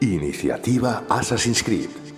Iniciativa Assassin's Creed.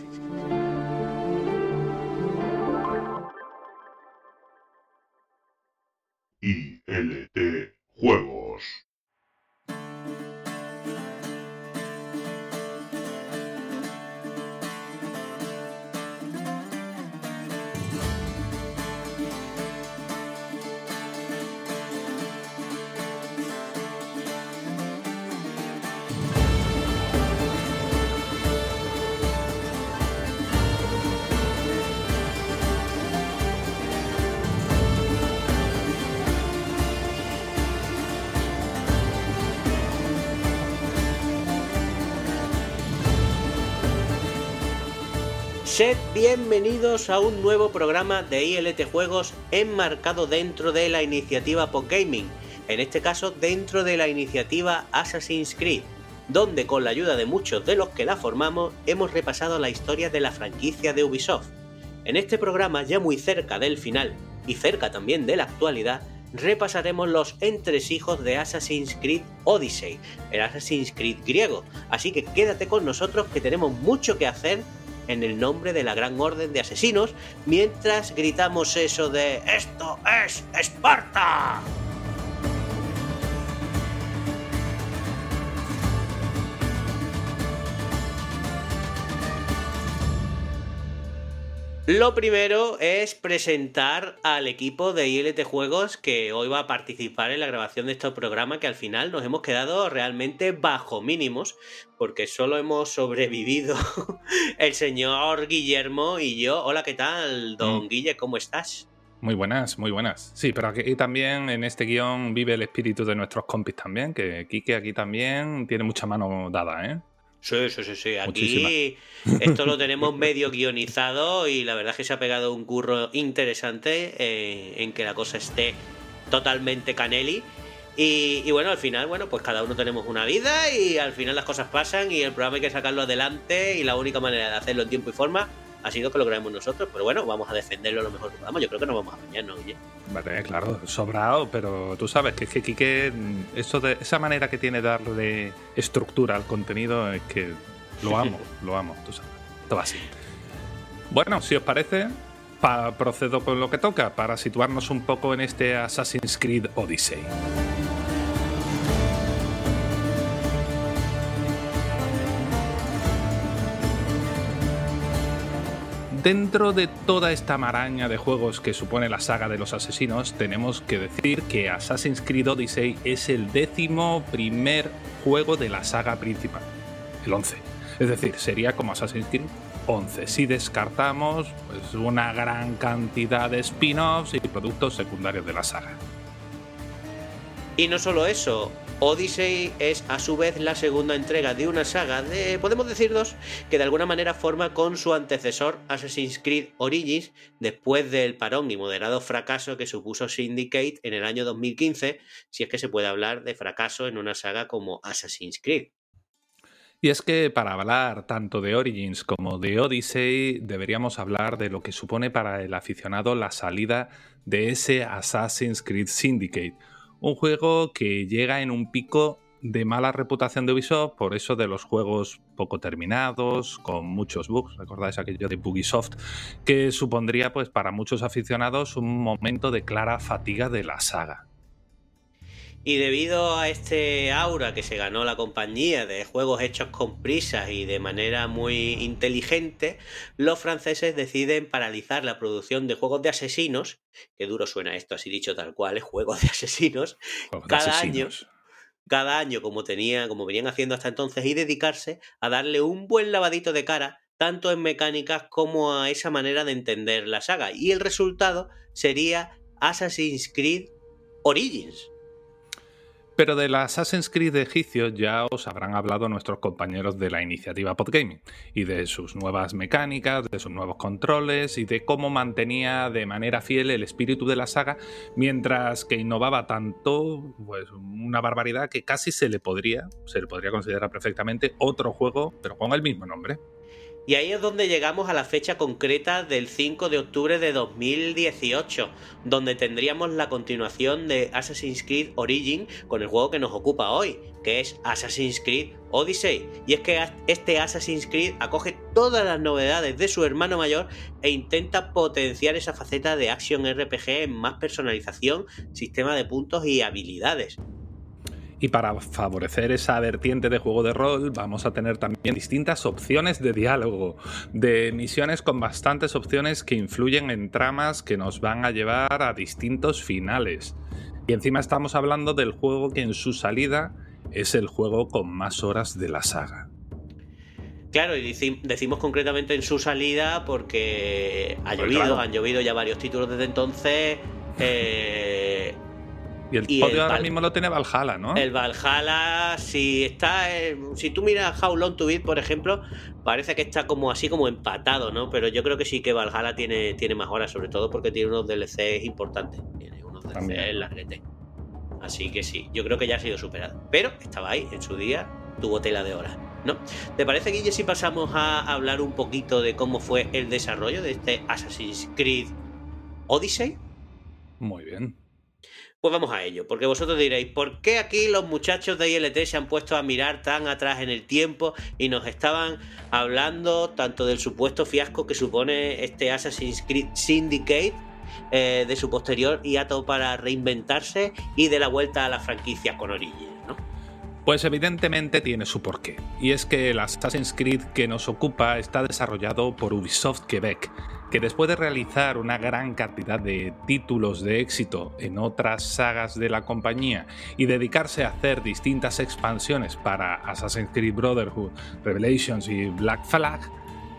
Bienvenidos a un nuevo programa de ILT Juegos enmarcado dentro de la iniciativa Gaming, en este caso dentro de la iniciativa Assassin's Creed, donde con la ayuda de muchos de los que la formamos hemos repasado la historia de la franquicia de Ubisoft. En este programa, ya muy cerca del final y cerca también de la actualidad, repasaremos los entresijos de Assassin's Creed Odyssey, el Assassin's Creed griego. Así que quédate con nosotros que tenemos mucho que hacer en el nombre de la Gran Orden de Asesinos, mientras gritamos eso de ¡Esto es Esparta! Lo primero es presentar al equipo de ILT Juegos que hoy va a participar en la grabación de este programa que al final nos hemos quedado realmente bajo mínimos porque solo hemos sobrevivido el señor Guillermo y yo. Hola, ¿qué tal, don mm. Guille? ¿Cómo estás? Muy buenas, muy buenas. Sí, pero aquí también en este guion vive el espíritu de nuestros compis también, que Kike aquí también tiene mucha mano dada, ¿eh? Sí, sí, sí, sí. Aquí esto lo tenemos medio guionizado y la verdad es que se ha pegado un curro interesante eh, en que la cosa esté totalmente caneli. Y, y, bueno, al final, bueno, pues cada uno tenemos una vida y al final las cosas pasan y el programa hay que sacarlo adelante y la única manera de hacerlo en tiempo y forma ha sido que lo grabemos nosotros, pero bueno, vamos a defenderlo lo mejor que podamos. Yo creo que no vamos a bañarnos, oye. Vale, claro, sobrado, pero tú sabes que es que Quique, eso de, esa manera que tiene de darle estructura al contenido es que lo amo, lo amo, tú sabes. Todo así. Bueno, si os parece, procedo con lo que toca para situarnos un poco en este Assassin's Creed Odyssey. Dentro de toda esta maraña de juegos que supone la saga de los asesinos, tenemos que decir que Assassin's Creed Odyssey es el décimo primer juego de la saga principal, el 11. Es decir, sería como Assassin's Creed 11 si descartamos pues, una gran cantidad de spin-offs y productos secundarios de la saga. Y no solo eso, Odyssey es a su vez la segunda entrega de una saga de, podemos decir dos, que de alguna manera forma con su antecesor Assassin's Creed Origins después del parón y moderado fracaso que supuso Syndicate en el año 2015, si es que se puede hablar de fracaso en una saga como Assassin's Creed. Y es que para hablar tanto de Origins como de Odyssey deberíamos hablar de lo que supone para el aficionado la salida de ese Assassin's Creed Syndicate, un juego que llega en un pico de mala reputación de Ubisoft, por eso de los juegos poco terminados, con muchos bugs, recordáis aquello de Bugisoft, que supondría pues para muchos aficionados un momento de clara fatiga de la saga. Y debido a este aura que se ganó la compañía de juegos hechos con prisas y de manera muy inteligente, los franceses deciden paralizar la producción de juegos de asesinos, que duro suena esto así dicho tal cual, es juegos de asesinos, cada año cada año como tenía, como venían haciendo hasta entonces y dedicarse a darle un buen lavadito de cara tanto en mecánicas como a esa manera de entender la saga. Y el resultado sería Assassin's Creed Origins pero de la Assassin's Creed de egipcio ya os habrán hablado nuestros compañeros de la iniciativa Podgaming y de sus nuevas mecánicas, de sus nuevos controles y de cómo mantenía de manera fiel el espíritu de la saga, mientras que innovaba tanto, pues una barbaridad que casi se le podría, se le podría considerar perfectamente otro juego, pero con el mismo nombre. Y ahí es donde llegamos a la fecha concreta del 5 de octubre de 2018, donde tendríamos la continuación de Assassin's Creed Origin con el juego que nos ocupa hoy, que es Assassin's Creed Odyssey. Y es que este Assassin's Creed acoge todas las novedades de su hermano mayor e intenta potenciar esa faceta de action RPG en más personalización, sistema de puntos y habilidades. Y para favorecer esa vertiente de juego de rol, vamos a tener también distintas opciones de diálogo, de misiones con bastantes opciones que influyen en tramas que nos van a llevar a distintos finales. Y encima estamos hablando del juego que en su salida es el juego con más horas de la saga. Claro, y decimos concretamente en su salida porque ha pues llovido, han llovido ya varios títulos desde entonces. Eh, y el podio ahora mismo lo tiene Valhalla, ¿no? El Valhalla, si está. si tú miras How Long to Beat, por ejemplo, parece que está como así como empatado, ¿no? Pero yo creo que sí que Valhalla tiene, tiene más horas, sobre todo porque tiene unos DLCs importantes. Tiene unos DLCs en la red. Así que sí, yo creo que ya ha sido superado. Pero estaba ahí en su día, tuvo tela de horas. ¿No? ¿Te parece, Guille, si pasamos a hablar un poquito de cómo fue el desarrollo de este Assassin's Creed Odyssey? Muy bien. Pues vamos a ello, porque vosotros diréis, ¿por qué aquí los muchachos de ILT se han puesto a mirar tan atrás en el tiempo y nos estaban hablando tanto del supuesto fiasco que supone este Assassin's Creed Syndicate, eh, de su posterior hiato para reinventarse y de la vuelta a la franquicia con Origins, ¿no? Pues evidentemente tiene su porqué, y es que el Assassin's Creed que nos ocupa está desarrollado por Ubisoft Quebec, que después de realizar una gran cantidad de títulos de éxito en otras sagas de la compañía y dedicarse a hacer distintas expansiones para Assassin's Creed Brotherhood, Revelations y Black Flag,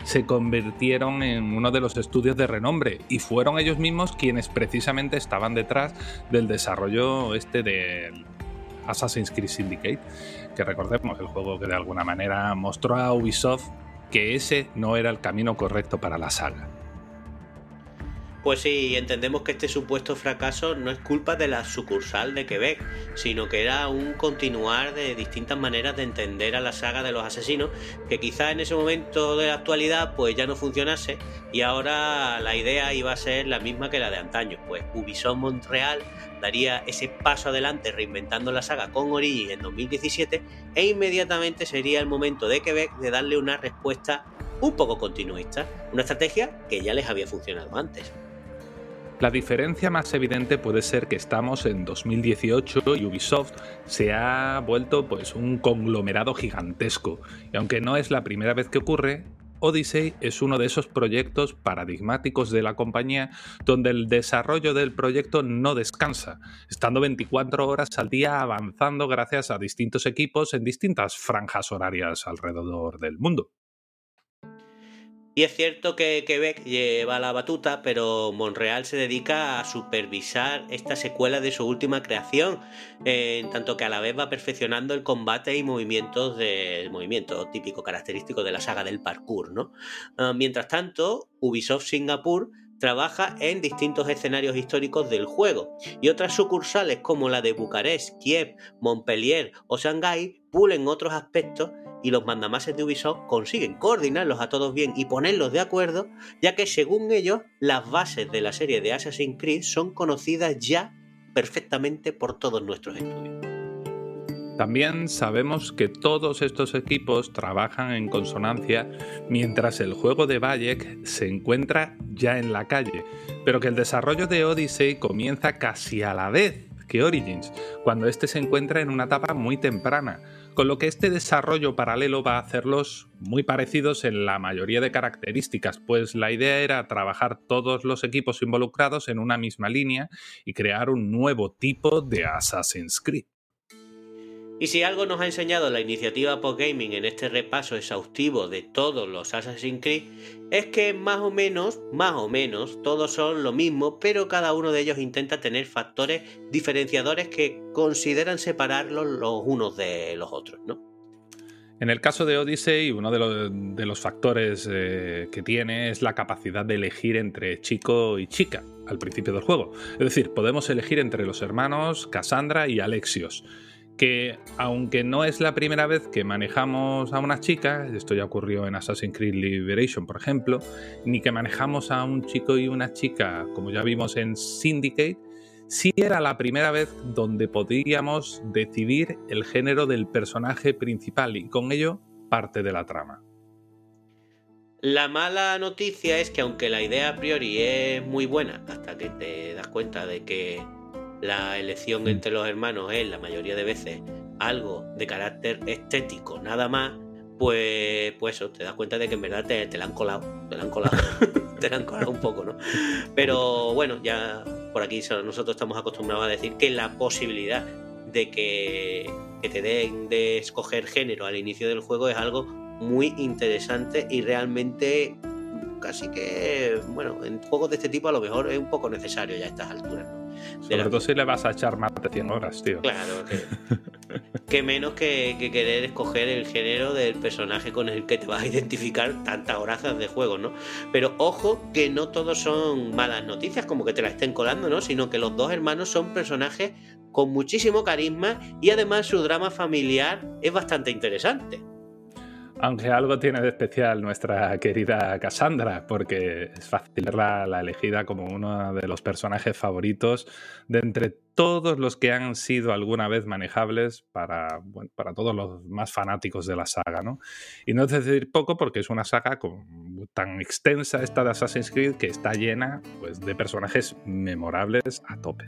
se convirtieron en uno de los estudios de renombre y fueron ellos mismos quienes precisamente estaban detrás del desarrollo este del Assassin's Creed Syndicate, que recordemos el juego que de alguna manera mostró a Ubisoft que ese no era el camino correcto para la saga. Pues sí, entendemos que este supuesto fracaso no es culpa de la sucursal de Quebec, sino que era un continuar de distintas maneras de entender a la saga de los asesinos, que quizá en ese momento de la actualidad pues ya no funcionase y ahora la idea iba a ser la misma que la de antaño, pues Ubisoft Montreal daría ese paso adelante reinventando la saga con Origin en 2017 e inmediatamente sería el momento de Quebec de darle una respuesta un poco continuista, una estrategia que ya les había funcionado antes. La diferencia más evidente puede ser que estamos en 2018 y Ubisoft se ha vuelto pues un conglomerado gigantesco. Y aunque no es la primera vez que ocurre, Odyssey es uno de esos proyectos paradigmáticos de la compañía donde el desarrollo del proyecto no descansa, estando 24 horas al día avanzando gracias a distintos equipos en distintas franjas horarias alrededor del mundo. Y es cierto que Quebec lleva la batuta, pero Montreal se dedica a supervisar esta secuela de su última creación, en tanto que a la vez va perfeccionando el combate y movimientos del movimiento típico característico de la saga del parkour. ¿no? Ah, mientras tanto, Ubisoft Singapur trabaja en distintos escenarios históricos del juego y otras sucursales como la de Bucarest, Kiev, Montpellier o Shanghái pulen otros aspectos y los mandamases de Ubisoft consiguen coordinarlos a todos bien y ponerlos de acuerdo, ya que según ellos las bases de la serie de Assassin's Creed son conocidas ya perfectamente por todos nuestros estudios. También sabemos que todos estos equipos trabajan en consonancia mientras el juego de Bayek se encuentra ya en la calle, pero que el desarrollo de Odyssey comienza casi a la vez que Origins, cuando este se encuentra en una etapa muy temprana, con lo que este desarrollo paralelo va a hacerlos muy parecidos en la mayoría de características, pues la idea era trabajar todos los equipos involucrados en una misma línea y crear un nuevo tipo de Assassin's Creed. Y si algo nos ha enseñado la iniciativa Gaming en este repaso exhaustivo de todos los Assassin's Creed, es que más o menos, más o menos, todos son lo mismo, pero cada uno de ellos intenta tener factores diferenciadores que consideran separarlos los unos de los otros, ¿no? En el caso de Odyssey, uno de, los, factores eh, que tiene es la capacidad de elegir entre chico y chica al principio del juego. Es decir, podemos elegir entre los hermanos Cassandra y Alexios que aunque no es la primera vez que manejamos a una chica, esto ya ocurrió en Assassin's Creed Liberation, por ejemplo, ni que manejamos a un chico y una chica, como ya vimos en Syndicate, sí era la primera vez donde podíamos decidir el género del personaje principal y con ello parte de la trama. La mala noticia es que aunque la idea a priori es muy buena, hasta que te das cuenta de que la elección entre los hermanos es la mayoría de veces algo de carácter estético, nada más, pues, pues eso, te das cuenta de que en verdad te, te la han colado, te la han colado, te la han colado un poco, ¿no? Pero bueno, ya por aquí nosotros estamos acostumbrados a decir que la posibilidad de que, que te den de escoger género al inicio del juego es algo muy interesante y realmente casi que, bueno, en juegos de este tipo a lo mejor es un poco necesario ya a estas alturas. Sobre todo si le vas a echar más de 100 horas, tío. Claro, que, menos que, querer escoger el género del personaje con el que te vas a identificar tantas horas de juego, ¿no? Pero ojo que no todos son malas noticias, como que te la estén colando, ¿no? Sino que los dos hermanos son personajes con muchísimo carisma y además su drama familiar es bastante interesante. Aunque algo tiene de especial nuestra querida Cassandra, porque es fácil verla la elegida como uno de los personajes favoritos de entre todos los que han sido alguna vez manejables para, para todos los más fanáticos de la saga. ¿no? Y no es decir poco porque es una saga tan extensa esta de Assassin's Creed que está llena pues, de personajes memorables a tope.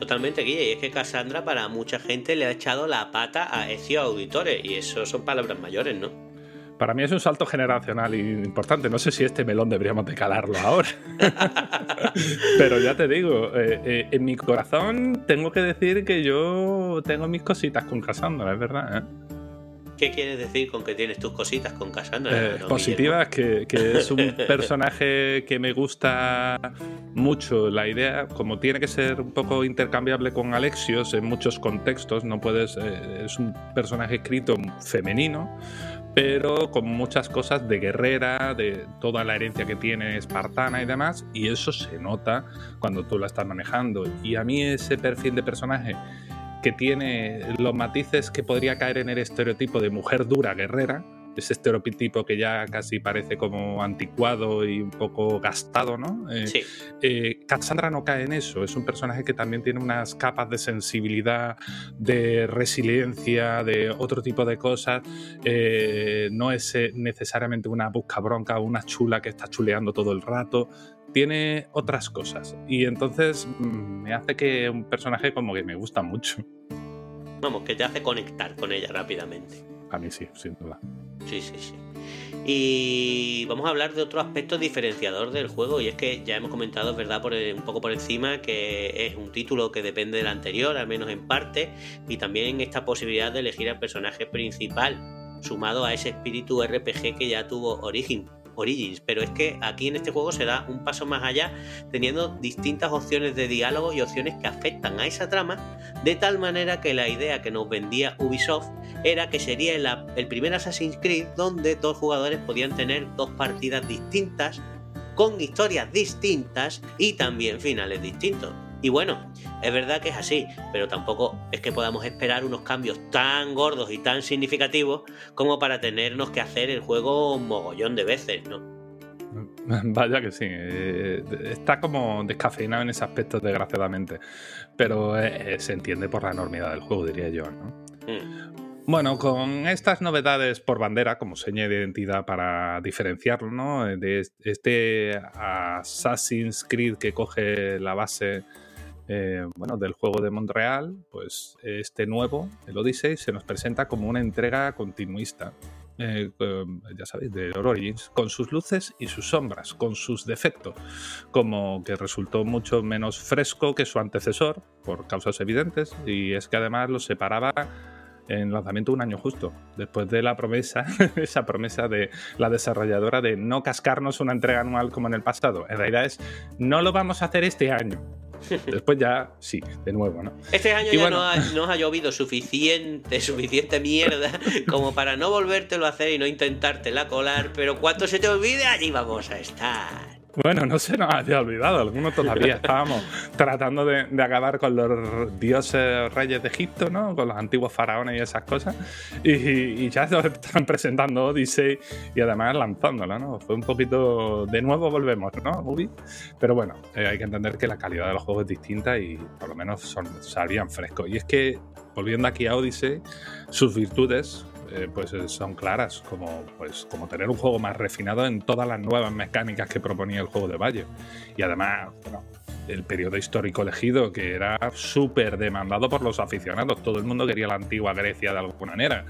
Totalmente, Guille. Y es que Cassandra para mucha gente le ha echado la pata a Ezio Auditores. Y eso son palabras mayores, ¿no? Para mí es un salto generacional importante. No sé si este melón deberíamos de calarlo ahora. Pero ya te digo, eh, eh, en mi corazón tengo que decir que yo tengo mis cositas con Cassandra, es verdad. ¿eh? ¿Qué quieres decir con que tienes tus cositas con Cassandra? Eh, positivas, que, es un personaje que me gusta mucho. La idea, como tiene que ser un poco intercambiable con Alexios en muchos contextos, no puedes. Eh, es un personaje escrito femenino, pero con muchas cosas de guerrera, de toda la herencia que tiene espartana y demás, y eso se nota cuando tú la estás manejando. Y a mí ese perfil de personaje que tiene los matices que podría caer en el estereotipo de mujer dura, guerrera, ese estereotipo que ya casi parece como anticuado y un poco gastado, ¿no? Eh, sí. Eh, Cassandra no cae en eso, es un personaje que también tiene unas capas de sensibilidad, de resiliencia, de otro tipo de cosas. Eh, no es necesariamente una busca bronca o una chula que está chuleando todo el rato, tiene otras cosas. Y entonces mm, me hace que un personaje como que me gusta mucho. Vamos, que te hace conectar con ella rápidamente. A mí sí, sin duda. Sí, sí, sí. Y vamos a hablar de otro aspecto diferenciador del juego y es que ya hemos comentado, verdad, por un poco por encima, que es un título que depende del anterior, al menos en parte, y también esta posibilidad de elegir al personaje principal, sumado a ese espíritu RPG que ya tuvo Origin, Origins, pero es que aquí en este juego se da un paso más allá teniendo distintas opciones de diálogo y opciones que afectan a esa trama, de tal manera que la idea que nos vendía Ubisoft era que sería el, primer Assassin's Creed donde dos jugadores podían tener dos partidas distintas, con historias distintas y también finales distintos. Y bueno, es verdad que es así, pero tampoco es que podamos esperar unos cambios tan gordos y tan significativos como para tenernos que hacer el juego un mogollón de veces, ¿no? Vaya que sí, eh, está como descafeinado en ese aspecto, desgraciadamente, pero eh, se entiende por la enormidad del juego, diría yo, ¿no? Mm. Bueno, con estas novedades por bandera como seña de identidad para diferenciarlo, ¿no? De este Assassin's Creed que coge la base eh, bueno, del juego de Montreal, pues este nuevo, el Odyssey, se nos presenta como una entrega continuista. Eh, ya sabéis, de Origins, con sus luces y sus sombras, con sus defectos, como que resultó mucho menos fresco que su antecesor, por causas evidentes, y es que además lo separaba en lanzamiento un año justo, después de la promesa, esa promesa de la desarrolladora de no cascarnos una entrega anual como en el pasado. En realidad es, no lo vamos a hacer este año, Después ya, sí, de nuevo, ¿no? Este año ya no, ha, llovido suficiente, suficiente mierda como para no volvértelo a hacer y no intentártela colar, pero cuando se te olvide, allí vamos a estar. Bueno, no se nos había olvidado, algunos todavía estábamos tratando de, acabar con los dioses reyes de Egipto, ¿no? Con los antiguos faraones y esas cosas. Y, ya se están presentando Odyssey y además lanzándola, ¿no? Fue un poquito. De nuevo volvemos, ¿no? Ubi. Pero bueno, eh, hay que entender que la calidad de los juegos es distinta y por lo menos son, salían frescos. Y es que, volviendo aquí a Odyssey, sus virtudes eh, pues eh, son claras, como, pues, como tener un juego más refinado en todas las nuevas mecánicas que proponía el juego de Valle. Y además, el periodo histórico elegido, que era súper demandado por los aficionados. Todo el mundo quería la antigua Grecia de alguna manera.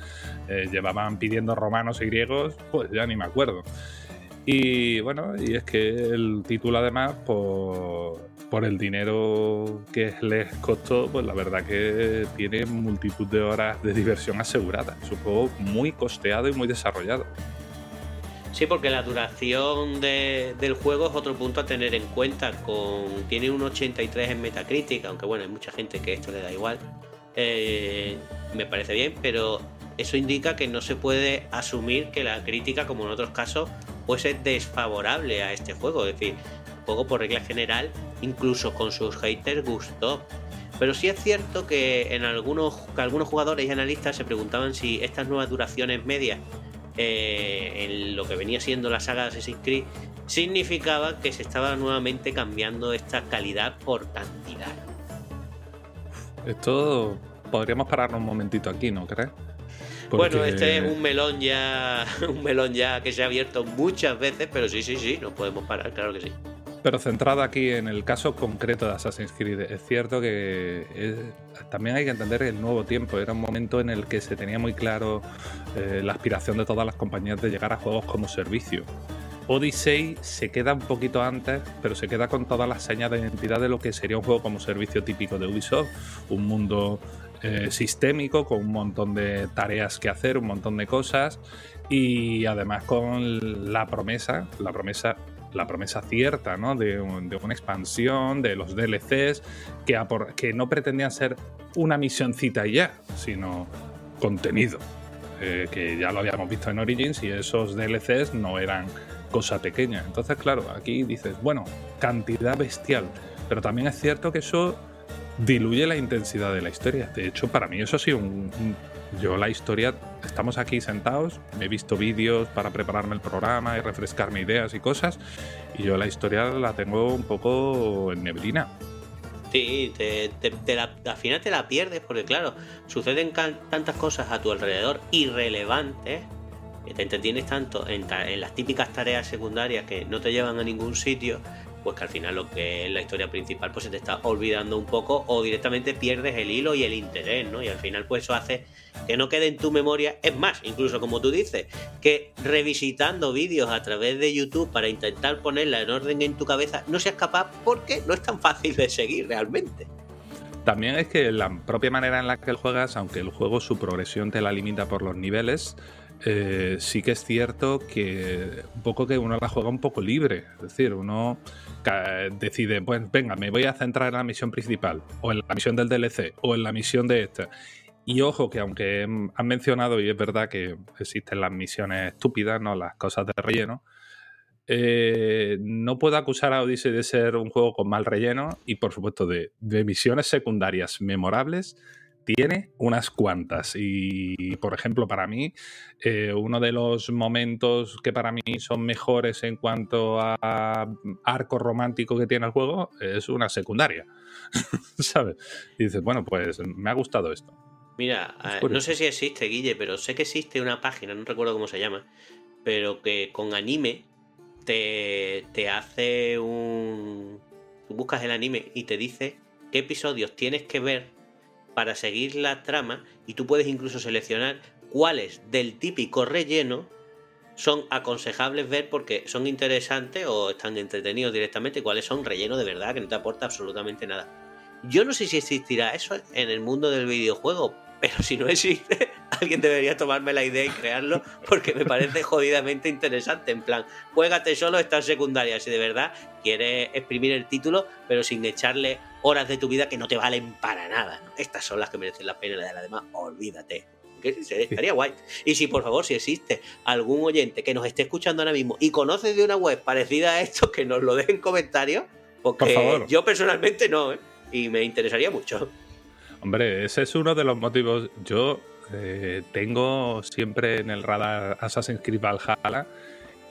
Eh, llevaban pidiendo romanos y griegos, pues ya ni me acuerdo. Y bueno, y es que el título además, por, por el dinero que les costó, pues la verdad que tiene multitud de horas de diversión asegurada. Es un juego muy costeado y muy desarrollado. Sí, porque la duración del juego es otro punto a tener en cuenta. Con, tiene un 83 en Metacritic, aunque bueno, hay mucha gente que esto le da igual. Eh, me parece bien, pero eso indica que no se puede asumir que la crítica, como en otros casos, fuese desfavorable a este juego. Es decir, juego por regla general, incluso con sus haters, gustó. Pero sí es cierto que en algunos, algunos jugadores y analistas se preguntaban si estas nuevas duraciones medias eh, en lo que venía siendo la saga de Assassin's Creed significaba que se estaba nuevamente cambiando esta calidad por cantidad. Esto podríamos pararnos un momentito aquí, ¿no crees? Bueno, este es un melón ya, un melón ya que se ha abierto muchas veces, pero sí, sí, sí, nos podemos parar, claro que sí. Pero centrado aquí en el caso concreto de Assassin's Creed, es cierto que también hay que entender el nuevo tiempo. Era un momento en el que se tenía muy claro eh, la aspiración de todas las compañías de llegar a juegos como servicio. Odyssey se queda un poquito antes, pero se queda con todas las señas de identidad de lo que sería un juego como servicio típico de Ubisoft. Un mundo eh, sistémico, con un montón de tareas que hacer, un montón de cosas y además con la promesa, la promesa la promesa cierta ¿no? de, una expansión, de los DLCs, que, que no pretendían ser una misioncita y ya, sino contenido. Eh, que ya lo habíamos visto en Origins y esos DLCs no eran cosa pequeña. Entonces, claro, aquí dices, bueno, cantidad bestial, pero también es cierto que eso diluye la intensidad de la historia. De hecho, para mí eso ha sido un, Yo la historia, estamos aquí sentados, me he visto vídeos para prepararme el programa y refrescarme ideas y cosas, y yo la historia la tengo un poco en neblina. Sí, te, la, al final te la pierdes porque claro, suceden tantas cosas a tu alrededor irrelevantes que te entretienes tanto en, en las típicas tareas secundarias que no te llevan a ningún sitio pues que al final lo que es la historia principal pues se te está olvidando un poco o directamente pierdes el hilo y el interés, ¿no? Y al final pues eso hace que no quede en tu memoria. Es más, incluso como tú dices, que revisitando vídeos a través de YouTube para intentar ponerla en orden en tu cabeza no seas capaz porque no es tan fácil de seguir realmente. También es que la propia manera en la que juegas, aunque el juego su progresión te la limita por los niveles, eh, sí que es cierto que un poco que uno la juega un poco libre. Es decir, uno decide, pues venga, me voy a centrar en la misión principal, o en la misión del DLC, o en la misión de esta. Y ojo que aunque han mencionado, y es verdad que existen las misiones estúpidas, ¿no? Las cosas de relleno. Eh, no puedo acusar a Odyssey de ser un juego con mal relleno y por supuesto de, de misiones secundarias memorables tiene unas cuantas. Y, por ejemplo, para mí, eh, uno de los momentos que para mí son mejores en cuanto a arco romántico que tiene el juego es una secundaria. ¿Sabes? Y dices, bueno, pues me ha gustado esto. Mira, eh, no sé si existe, Guille, pero sé que existe una página, no recuerdo cómo se llama, pero que con anime te, te hace un... Tú buscas el anime y te dice qué episodios tienes que ver para seguir la trama y tú puedes incluso seleccionar cuáles del típico relleno son aconsejables ver porque son interesantes o están entretenidos directamente, cuáles son relleno de verdad que no te aporta absolutamente nada. Yo no sé si existirá eso en el mundo del videojuego, pero si no existe, alguien debería tomarme la idea y crearlo porque me parece jodidamente interesante. En plan, juégate solo estas secundarias si de verdad quieres exprimir el título, pero sin echarle horas de tu vida que no te valen para nada. Estas son las que merecen la pena y las demás, olvídate. Que estaría guay. Y si por favor, si existe algún oyente que nos esté escuchando ahora mismo y conoce de una web parecida a esto, que nos lo deje en comentarios. Porque yo personalmente no, ¿eh? y me interesaría mucho. Hombre, ese es uno de los motivos. Yo eh, tengo siempre en el radar Assassin's Creed Valhalla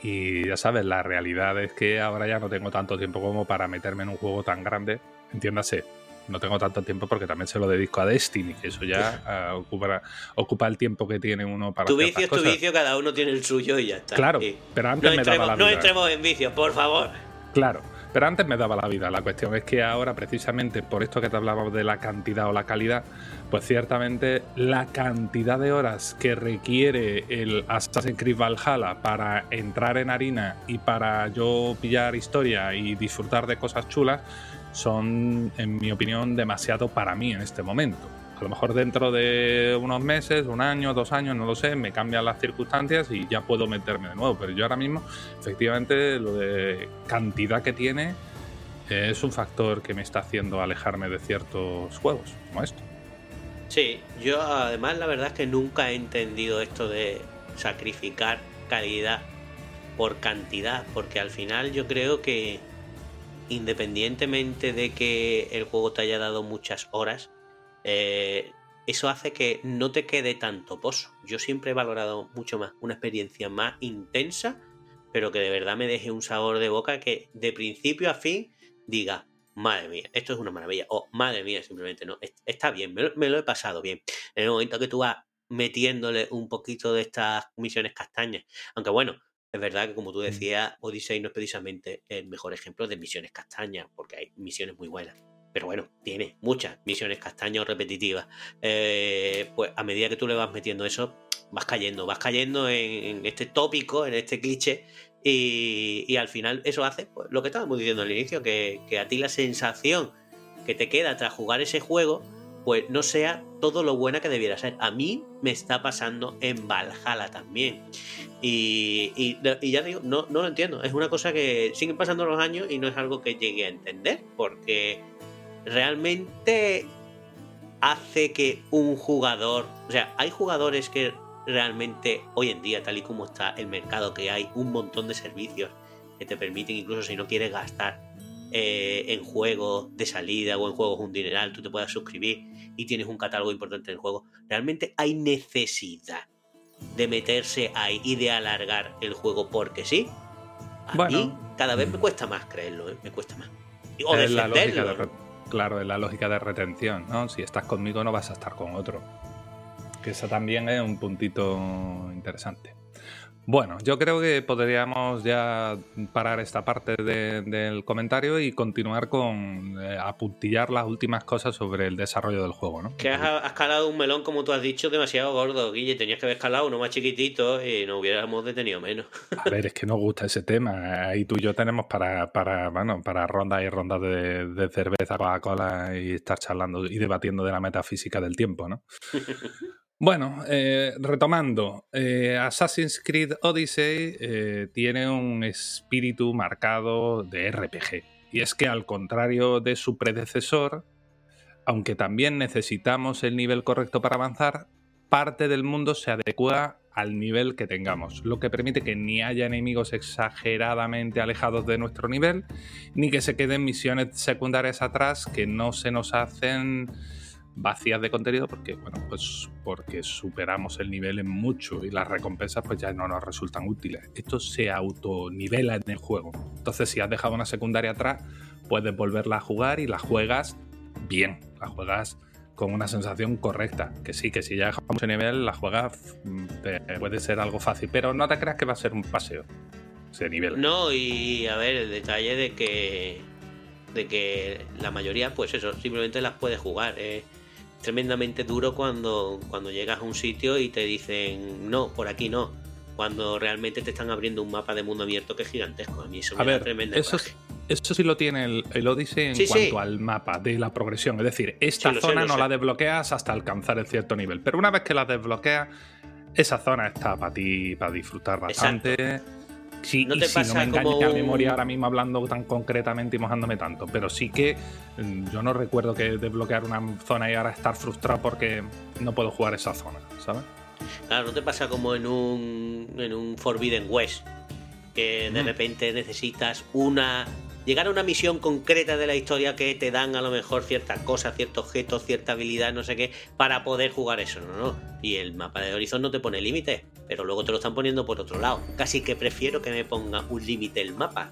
y ya sabes, la realidad es que ahora ya no tengo tanto tiempo como para meterme en un juego tan grande. Entiéndase, no tengo tanto tiempo porque también se lo dedico a Destiny, que eso ya ah, ocupa, ocupa, el tiempo que tiene uno para Tu vicio es tu vicio, cada uno tiene el suyo y ya está. Claro, pero antes no me daba la vida. No entremos en vicio, por favor. Claro, pero antes me daba la vida. La cuestión es que ahora, precisamente por esto que te hablábamos de la cantidad o la calidad, pues ciertamente la cantidad de horas que requiere el Assassin's Creed Valhalla para entrar en harina y para yo pillar historia y disfrutar de cosas chulas son, en mi opinión, demasiado para mí en este momento. A lo mejor dentro de unos meses, un año, dos años, no lo sé, me cambian las circunstancias y ya puedo meterme de nuevo. Pero yo ahora mismo, efectivamente, lo de cantidad que tiene es un factor que me está haciendo alejarme de ciertos juegos, como esto. Sí, yo además la verdad es que nunca he entendido esto de sacrificar calidad por cantidad, porque al final yo creo que independientemente de que el juego te haya dado muchas horas, eh, eso hace que no te quede tanto pozo. Yo siempre he valorado mucho más una experiencia más intensa, pero que de verdad me deje un sabor de boca que de principio a fin diga, madre mía, esto es una maravilla, o madre mía, simplemente no, está bien, me lo, me lo he pasado bien. En el momento que tú vas metiéndole un poquito de estas misiones castañas, aunque bueno, es verdad que, como tú decías, Odyssey no es precisamente el mejor ejemplo de misiones castañas, porque hay misiones muy buenas. Pero bueno, tiene muchas misiones castañas o repetitivas. Eh, pues a medida que tú le vas metiendo eso, vas cayendo, vas cayendo en, este tópico, en este cliché, y, al final eso hace pues, lo que estábamos diciendo al inicio, que, que a ti la sensación que te queda tras jugar ese juego pues no sea todo lo buena que debiera ser. A mí me está pasando en Valhalla también. Y, ya digo, no, no lo entiendo. Es una cosa que siguen pasando los años y no es algo que llegue a entender. Porque realmente hace que un jugador. O sea, hay jugadores que realmente hoy en día, tal y como está el mercado, que hay un montón de servicios que te permiten, incluso si no quieres gastar eh, en juegos de salida o en juegos un dineral, tú te puedas suscribir y tienes un catálogo importante del juego. Realmente hay necesidad de meterse ahí y de alargar el juego porque sí. A bueno, mí cada vez me cuesta más creerlo, ¿eh? me cuesta más. O defenderlo. claro, es la lógica de retención, ¿no? Si estás conmigo no vas a estar con otro. Que eso también es un puntito interesante. Bueno, yo creo que podríamos ya parar esta parte del comentario y continuar con eh, apuntillar las últimas cosas sobre el desarrollo del juego, ¿no? Que has, escalado un melón, como tú has dicho, demasiado gordo, Guille. Tenías que haber escalado uno más chiquitito y no hubiéramos detenido menos. A ver, es que nos gusta ese tema. Ahí tú y yo tenemos para, para, bueno, para rondas y rondas de, de cerveza, Coca-Cola y estar charlando y debatiendo de la metafísica del tiempo, ¿no? Bueno, eh, retomando, eh, Assassin's Creed Odyssey eh, tiene un espíritu marcado de RPG. Y es que al contrario de su predecesor, aunque también necesitamos el nivel correcto para avanzar, parte del mundo se adecua al nivel que tengamos, lo que permite que ni haya enemigos exageradamente alejados de nuestro nivel, ni que se queden misiones secundarias atrás que no se nos hacen vacías de contenido porque, bueno, pues porque superamos el nivel en mucho y las recompensas pues ya no nos resultan útiles. Esto se autonivela en el juego. Entonces, si has dejado una secundaria atrás, puedes volverla a jugar y la juegas bien, la juegas con una sensación correcta. Que sí, que si ya dejamos mucho nivel, la juegas mm, puede ser algo fácil, pero no te creas que va a ser un paseo ese nivel. No, y a ver, el detalle de que de que la mayoría, pues eso, simplemente las puedes jugar. Eh tremendamente duro cuando, cuando llegas a un sitio y te dicen, no, por aquí no. Cuando realmente te están abriendo un mapa de mundo abierto que es gigantesco. A mí eso me da tremenda eso, eso sí lo tiene el, el Odyssey en cuanto al mapa de la progresión. Es decir, esta zona no la desbloqueas hasta alcanzar el cierto nivel. Pero una vez que la desbloqueas, esa zona está para ti, para disfrutar bastante. Sí, no te pasa no me engaña la memoria ahora mismo hablando tan concretamente y mojándome tanto, pero sí que mm, yo no recuerdo que desbloquear una zona y ahora estar frustrado porque no puedo jugar esa zona, ¿sabes? Claro, no te pasa como en un, en un Forbidden West, que de repente necesitas una llegar a una misión concreta de la historia que te dan a lo mejor ciertas cosas, ciertos objetos, cierta habilidad, no sé qué, para poder jugar eso, ¿no? no. Y el mapa de Horizon no te pone límite, pero luego te lo están poniendo por otro lado. Casi que prefiero que me ponga un límite el mapa.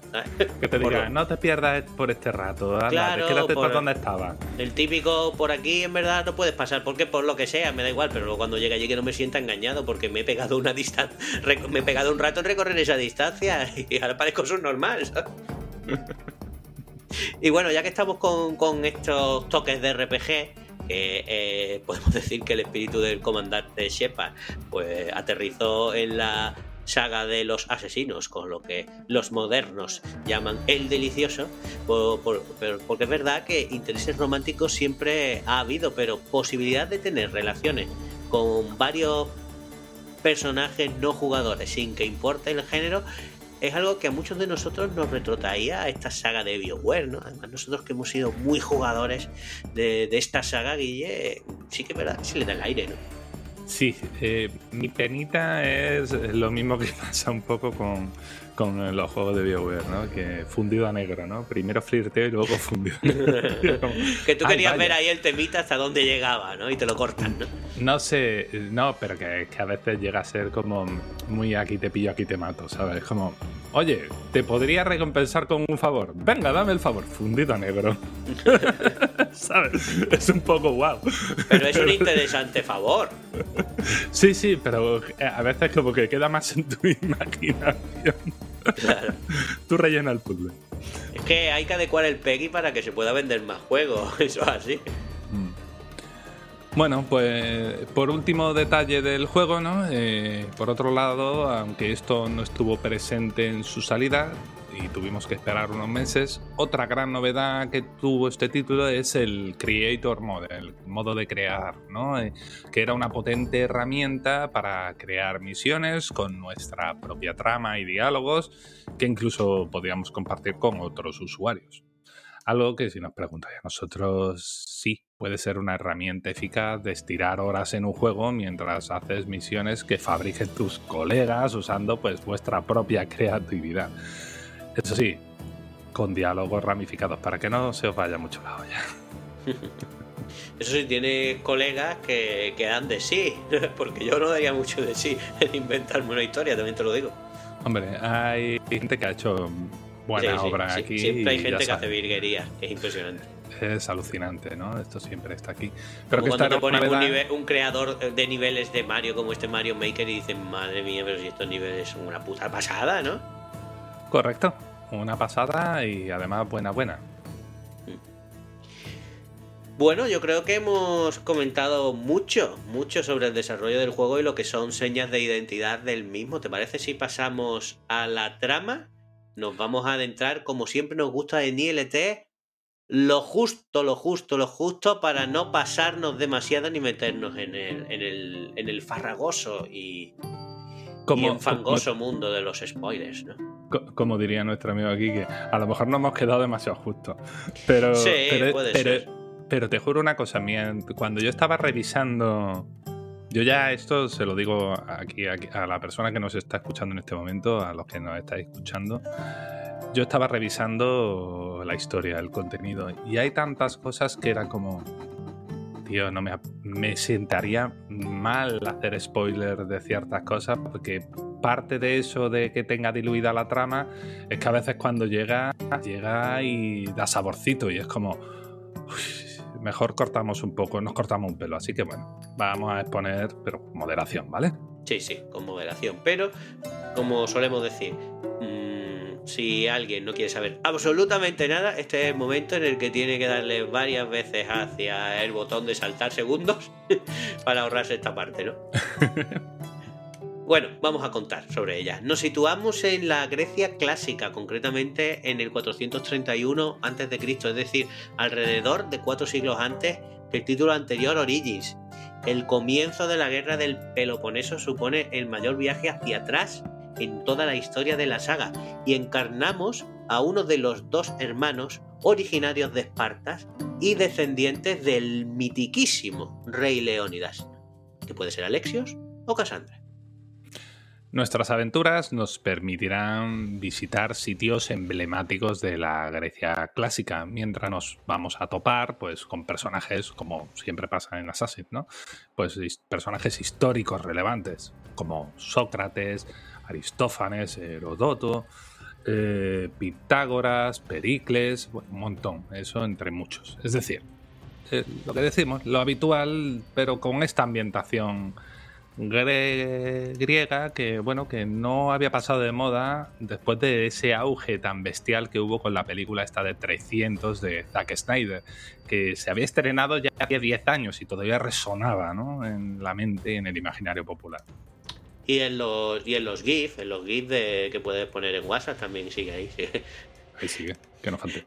Que te diga, no te pierdas por este rato, anda, claro, quédate por, donde estaba. El típico, por aquí en verdad no puedes pasar, porque por lo que sea, me da igual, pero luego cuando llegue allí que no me sienta engañado, porque me he pegado una distancia, me he pegado un rato en recorrer esa distancia y ahora parezco normal, ¿sabes? y bueno, ya que estamos con, estos toques de RPG, eh, podemos decir que el espíritu del comandante Shepard pues aterrizó en la saga de los asesinos, con lo que los modernos llaman el delicioso, porque es verdad que intereses románticos siempre ha habido, pero posibilidad de tener relaciones con varios personajes no jugadores sin que importe el género es algo que a muchos de nosotros nos retrotraía a esta saga de BioWare, ¿no? Además, nosotros que hemos sido muy jugadores de, esta saga, Guille, sí que es verdad, se le da el aire, ¿no? Sí, eh, mi penita es lo mismo que pasa un poco con, con los juegos de BioWare, ¿no? Que fundido a negro, ¿no? Primero flirteo y luego fundido a negro. que tú querías ver ahí el temita hasta dónde llegaba, ¿no? Y te lo cortan, ¿no? No sé, no, pero que, que, a veces llega a ser como muy aquí te pillo, aquí te mato, ¿sabes? Como, oye, te podría recompensar con un favor. Venga, dame el favor, fundido a negro. ¿Sabes? Es un poco guau. Pero es un interesante favor. Sí, sí, pero a veces como que queda más en tu imaginación. Claro. Tú rellena el puzzle. Es que hay que adecuar el PEGI para que se pueda vender más juegos, eso es así. Mm. Bueno, pues por último detalle del juego, ¿no? Eh, por otro lado, aunque esto no estuvo presente en su salida, y tuvimos que esperar unos meses. Otra gran novedad que tuvo este título es el Creator Mode, el modo de crear. Eh, que era una potente herramienta para crear misiones con nuestra propia trama y diálogos que incluso podíamos compartir con otros usuarios. Algo que si nos preguntáis a nosotros, sí, puede ser una herramienta eficaz de estirar horas en un juego mientras haces misiones que fabriquen tus colegas usando pues vuestra propia creatividad. Eso sí, con diálogos ramificados para que no se os vaya mucho la olla. Eso sí, tiene colegas que, que, dan de sí, porque yo no daría mucho de sí en inventarme una historia, también te lo digo. Hombre, hay gente que ha hecho buena obra aquí. Siempre hay gente que hace virguerías, es impresionante. Es alucinante, ¿no? Esto siempre está aquí. Pero que cuando te pones un, un, creador de niveles de Mario como este Mario Maker y dicen, madre mía, pero si estos niveles son una puta pasada, ¿no? Correcto una pasada y además buena, buena. Bueno, yo creo que hemos comentado mucho, mucho sobre el desarrollo del juego y lo que son señas de identidad del mismo. ¿Te parece si pasamos a la trama? Nos vamos a adentrar, como siempre nos gusta en ILT, lo justo, lo justo, lo justo para no pasarnos demasiado ni meternos en el, en el, en el farragoso y, como, y fangoso mundo de los spoilers, ¿no? Como diría nuestro amigo aquí, que a lo mejor no hemos quedado demasiado justos. Pero, sí, puede ser. pero te juro una cosa, mía, cuando yo estaba revisando. Yo ya esto se lo digo aquí, a la persona que nos está escuchando en este momento, a los que nos estáis escuchando. Yo estaba revisando la historia, el contenido, y hay tantas cosas que era como tío, no me, me sentaría mal hacer spoiler de ciertas cosas porque parte de eso de que tenga diluida la trama es que a veces cuando llega, llega y da saborcito y es como, mejor cortamos un poco, nos cortamos un pelo. Así que bueno, vamos a exponer, pero con moderación, ¿vale? Sí, sí, con moderación. Pero, como solemos decir, si alguien no quiere saber absolutamente nada, este es el momento en el que tiene que darle varias veces hacia el botón de saltar segundos para ahorrarse esta parte, ¿no? Bueno, vamos a contar sobre ella. Nos situamos en la Grecia clásica, concretamente en el 431 a.C., es decir, alrededor de cuatro siglos antes que el título anterior Origins. El comienzo de la guerra del Peloponeso supone el mayor viaje hacia atrás en toda la historia de la saga y encarnamos a uno de los dos hermanos originarios de Espartas y descendientes del mitiquísimo rey Leónidas, que puede ser Alexios o Cassandra. Nuestras aventuras nos permitirán visitar sitios emblemáticos de la Grecia clásica, mientras nos vamos a topar pues, con personajes, como siempre pasa en Assassin, ¿no? Pues personajes históricos relevantes, como Sócrates, Aristófanes, Herodoto, eh, Pitágoras, Pericles, un montón, eso entre muchos. Es decir, eh, lo que decimos, lo habitual, pero con esta ambientación griega que bueno que no había pasado de moda después de ese auge tan bestial que hubo con la película esta de 300 de Zack Snyder que se había estrenado ya hace 10 años y todavía resonaba ¿no? en la mente y en el imaginario popular y en los y en los GIF en los GIF de, que puedes poner en WhatsApp también sigue ahí ahí sigue que no falte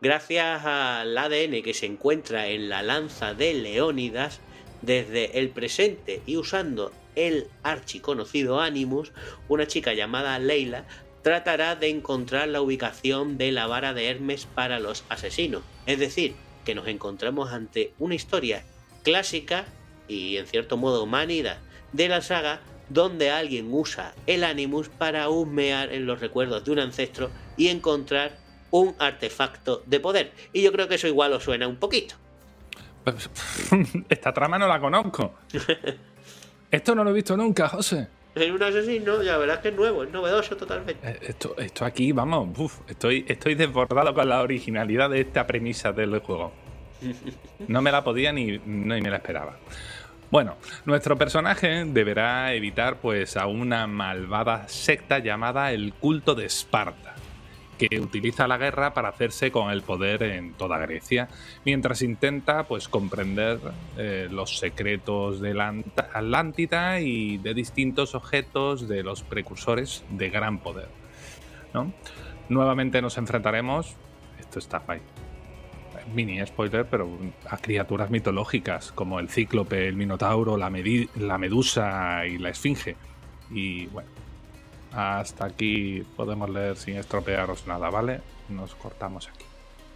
gracias al ADN que se encuentra en la lanza de Leónidas desde el presente y usando el archiconocido Animus, una chica llamada Leila tratará de encontrar la ubicación de la vara de Hermes para los asesinos. Es decir, que nos encontramos ante una historia clásica y en cierto modo manida de la saga donde alguien usa el Animus para husmear en los recuerdos de un ancestro y encontrar un artefacto de poder. Y yo creo que eso igual os suena un poquito. Esta trama no la conozco. Esto no lo he visto nunca, José. En un asesino, ya verás que es nuevo, es novedoso totalmente. Eh, esto, esto aquí, vamos, estoy, estoy desbordado con la originalidad de esta premisa del juego. No me la podía ni, ni me la esperaba. Bueno, nuestro personaje deberá evitar pues a una malvada secta llamada el culto de Esparta que utiliza la guerra para hacerse con el poder en toda Grecia, mientras intenta pues comprender eh, los secretos de la Atlántida y de distintos objetos de los precursores de gran poder. ¿no? Nuevamente nos enfrentaremos, esto está ahí, mini spoiler, pero a criaturas mitológicas como el cíclope, el minotauro, la, la medusa y la esfinge. Y bueno, hasta aquí podemos leer sin estropearos nada, ¿vale? Nos cortamos aquí.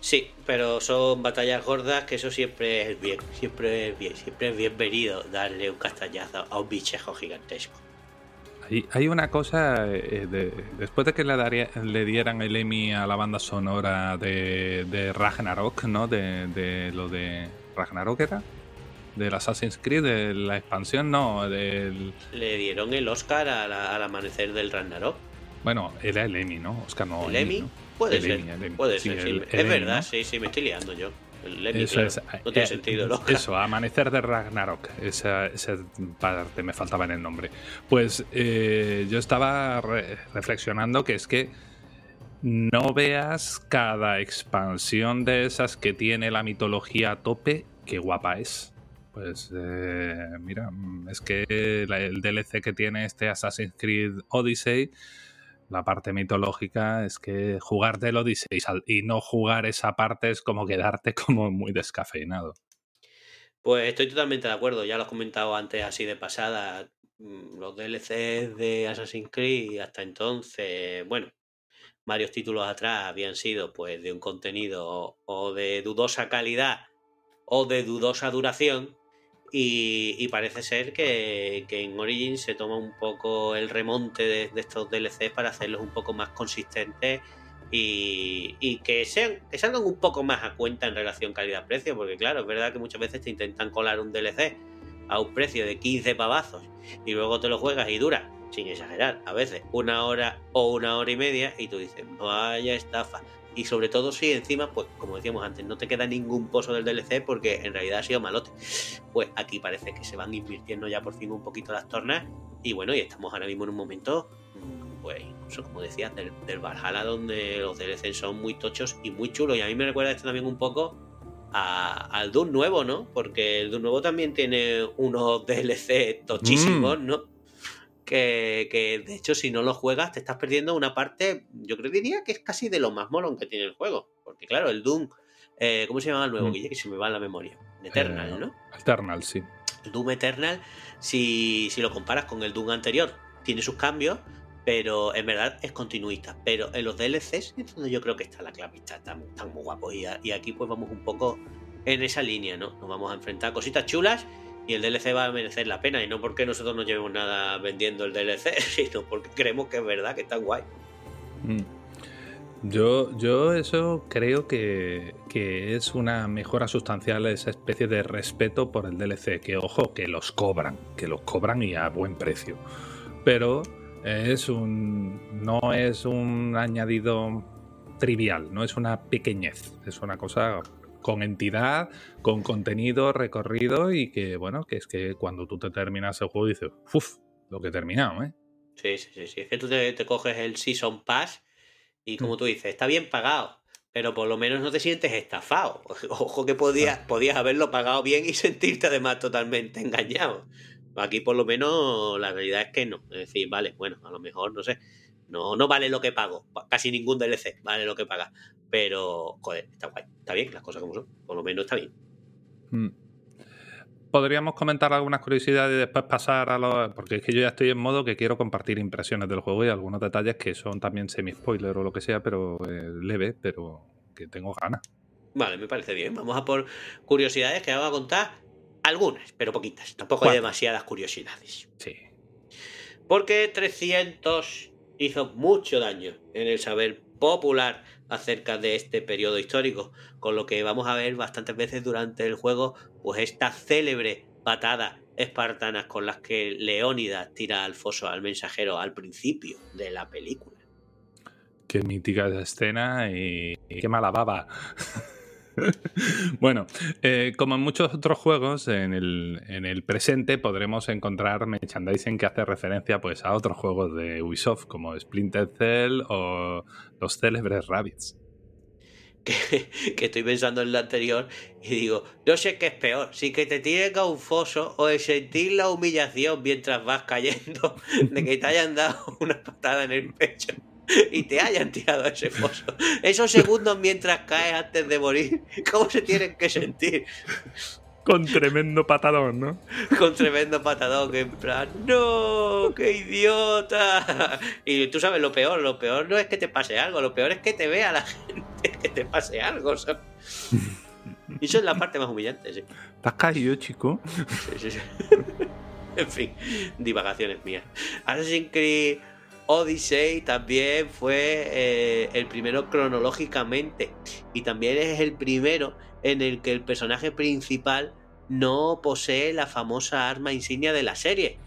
Sí, pero son batallas gordas que eso siempre es bien, siempre es bien, siempre es bienvenido darle un castañazo a un bichejo gigantesco. Hay, una cosa, eh, después de que le, le, dieran el Emmy a la banda sonora de, de Ragnarok, ¿no? De, de, lo de Ragnarok era, del Assassin's Creed, de la expansión, no, del... Le dieron el Oscar al amanecer del Ragnarok. Bueno, era el Emmy, ¿no? Oscar no. ¿El Emmy? Puede ser, puede ser, es verdad, sí, sí, me estoy liando yo. El eso es, no tiene eh, sentido Oscar. Eso, Amanecer de Ragnarok, esa, esa, parte me faltaba en el nombre. Pues eh, yo estaba reflexionando que es que no veas cada expansión de esas que tiene la mitología a tope, qué guapa es. Pues eh, mira, es que el DLC que tiene este Assassin's Creed Odyssey, la parte mitológica, es que Odyssey y no jugar esa parte es como quedarte como muy descafeinado. Pues estoy totalmente de acuerdo, ya lo he comentado antes así de pasada. Mm, los DLCs de Assassin's Creed hasta entonces, bueno, varios títulos atrás habían sido pues de un contenido o de dudosa calidad o de dudosa duración y, parece ser que, en Origins se toma un poco el remonte de, estos DLCs para hacerlos un poco más consistentes y, que, sean, que salgan un poco más a cuenta en relación calidad-precio, porque claro, es verdad que muchas veces te intentan colar un DLC a un precio de 15 pavazos y luego te lo juegas y dura, sin exagerar, a veces una hora o una hora y media y tú dices, vaya estafa y sobre todo si encima, pues como decíamos antes, no te queda ningún pozo del DLC porque en realidad ha sido malote. Pues aquí parece que se van invirtiendo ya por fin un poquito las tornas y bueno, y estamos ahora mismo en un momento, mm, pues incluso como decía, del, del Valhalla donde los DLC son muy tochos y muy chulos y a mí me recuerda esto también un poco al Doom nuevo, ¿no? Porque el Doom nuevo también tiene unos DLC tochísimos, mm. ¿no? Que, de hecho si no lo juegas te estás perdiendo una parte, yo creo que diría que es casi de lo más molón que tiene el juego. Porque claro, el Doom, eh, ¿cómo se llama el nuevo? Mm. Que se me va en la memoria. Eternal, eh, ¿no? Eternal, sí. El Doom Eternal, si, si lo comparas con el Doom anterior, tiene sus cambios, pero en verdad es continuista. Pero en los DLCs es donde yo creo que está la clave, están, muy guapos. Y, y, aquí pues vamos un poco en esa línea, ¿no? Nos vamos a enfrentar a cositas chulas y el DLC va a merecer la pena. Y no porque nosotros no llevemos nada vendiendo el DLC, sino porque creemos que es verdad, que está guay. Mm. Yo, yo eso creo que, que, es una mejora sustancial esa especie de respeto por el DLC. Que ojo, que los cobran, que los cobran y a buen precio. Pero es un. no es un añadido trivial, no es una pequeñez, es una cosa con entidad, con contenido, recorrido y que, bueno, que es que cuando tú te terminas el juego dices, uff, lo que he terminado, ¿eh? Sí, sí, sí, Es que tú te, coges el Season Pass y como mm. tú dices, está bien pagado, pero por lo menos no te sientes estafado. Ojo que podías, podías haberlo pagado bien y sentirte además totalmente engañado. Aquí por lo menos la realidad es que no. Es decir, vale, bueno, a lo mejor, no sé, no, no vale lo que pago. Casi ningún DLC vale lo que paga. Pero, joder, está guay. Está bien, las cosas como son. Por lo menos está bien. Mm. Podríamos comentar algunas curiosidades y después pasar a los. Porque es que yo ya estoy en modo que quiero compartir impresiones del juego y algunos detalles que son también semi-spoiler o lo que sea, pero eh, leve, pero que tengo ganas. Vale, me parece bien. Vamos a por curiosidades que vamos a contar algunas, pero poquitas. Tampoco hay demasiadas curiosidades. Sí. Porque 300 hizo mucho daño en el saber popular acerca de este periodo histórico, con lo que vamos a ver bastantes veces durante el juego, pues esta célebre patada espartanas con las que Leónidas tira al foso al mensajero al principio de la película. Qué mítica escena y, y qué mala baba. bueno, eh, como en muchos otros juegos, en el, presente podremos encontrar merchandising que hace referencia pues, a otros juegos de Ubisoft, como Splinter Cell o los célebres Rabbits. Que, estoy pensando en lo anterior y digo, no sé qué es peor, si que te tiren a un foso o de sentir la humillación mientras vas cayendo de que te hayan dado una patada en el pecho. y te hayan tirado a ese foso. Esos segundos mientras caes antes de morir, ¿cómo se tienen que sentir? Con tremendo patadón, ¿no? Con tremendo patadón, en plan, ¡no! ¡Qué idiota! Y tú sabes lo peor, lo peor no es que te pase algo, lo peor es que te vea la gente que te pase algo. Y eso es la parte más humillante, sí. ¿Estás caído, chico? Sí, sí, sí. En fin, divagaciones mías. Assassin's Creed Odyssey también fue eh, el primero cronológicamente y también es el primero en el que el personaje principal no posee la famosa arma insignia de la serie,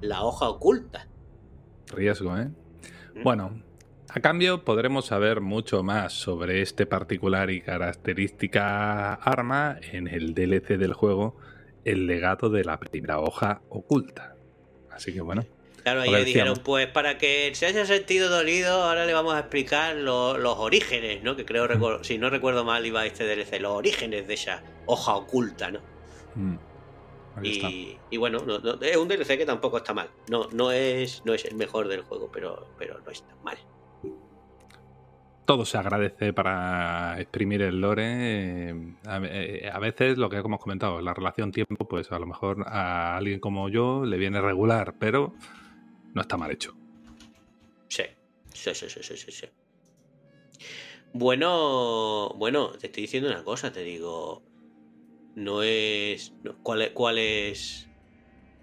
la hoja oculta. Riesgo, ¿eh? Mm. Bueno, a cambio podremos saber mucho más sobre este particular y característica arma en el DLC del juego, el legado de la primera hoja oculta. Así que bueno. Claro, ahí dijeron, pues para que se haya sentido dolido, ahora le vamos a explicar los orígenes, ¿no? Que creo, mm. si no recuerdo mal, iba este DLC, los orígenes de esa hoja oculta, ¿no? Mm. Y, bueno, es un DLC que tampoco está mal. No, no, es, no es el mejor del juego, pero, pero no está mal. Todo se agradece para exprimir el lore. Eh, eh, a, veces, lo que hemos comentado, la relación tiempo, pues a lo mejor a alguien como yo le viene regular, pero no está mal hecho. Sí, sí, sí, sí, sí, sí. Bueno, bueno, te estoy diciendo una cosa, te digo. No es. ¿Cuál ¿Cuál es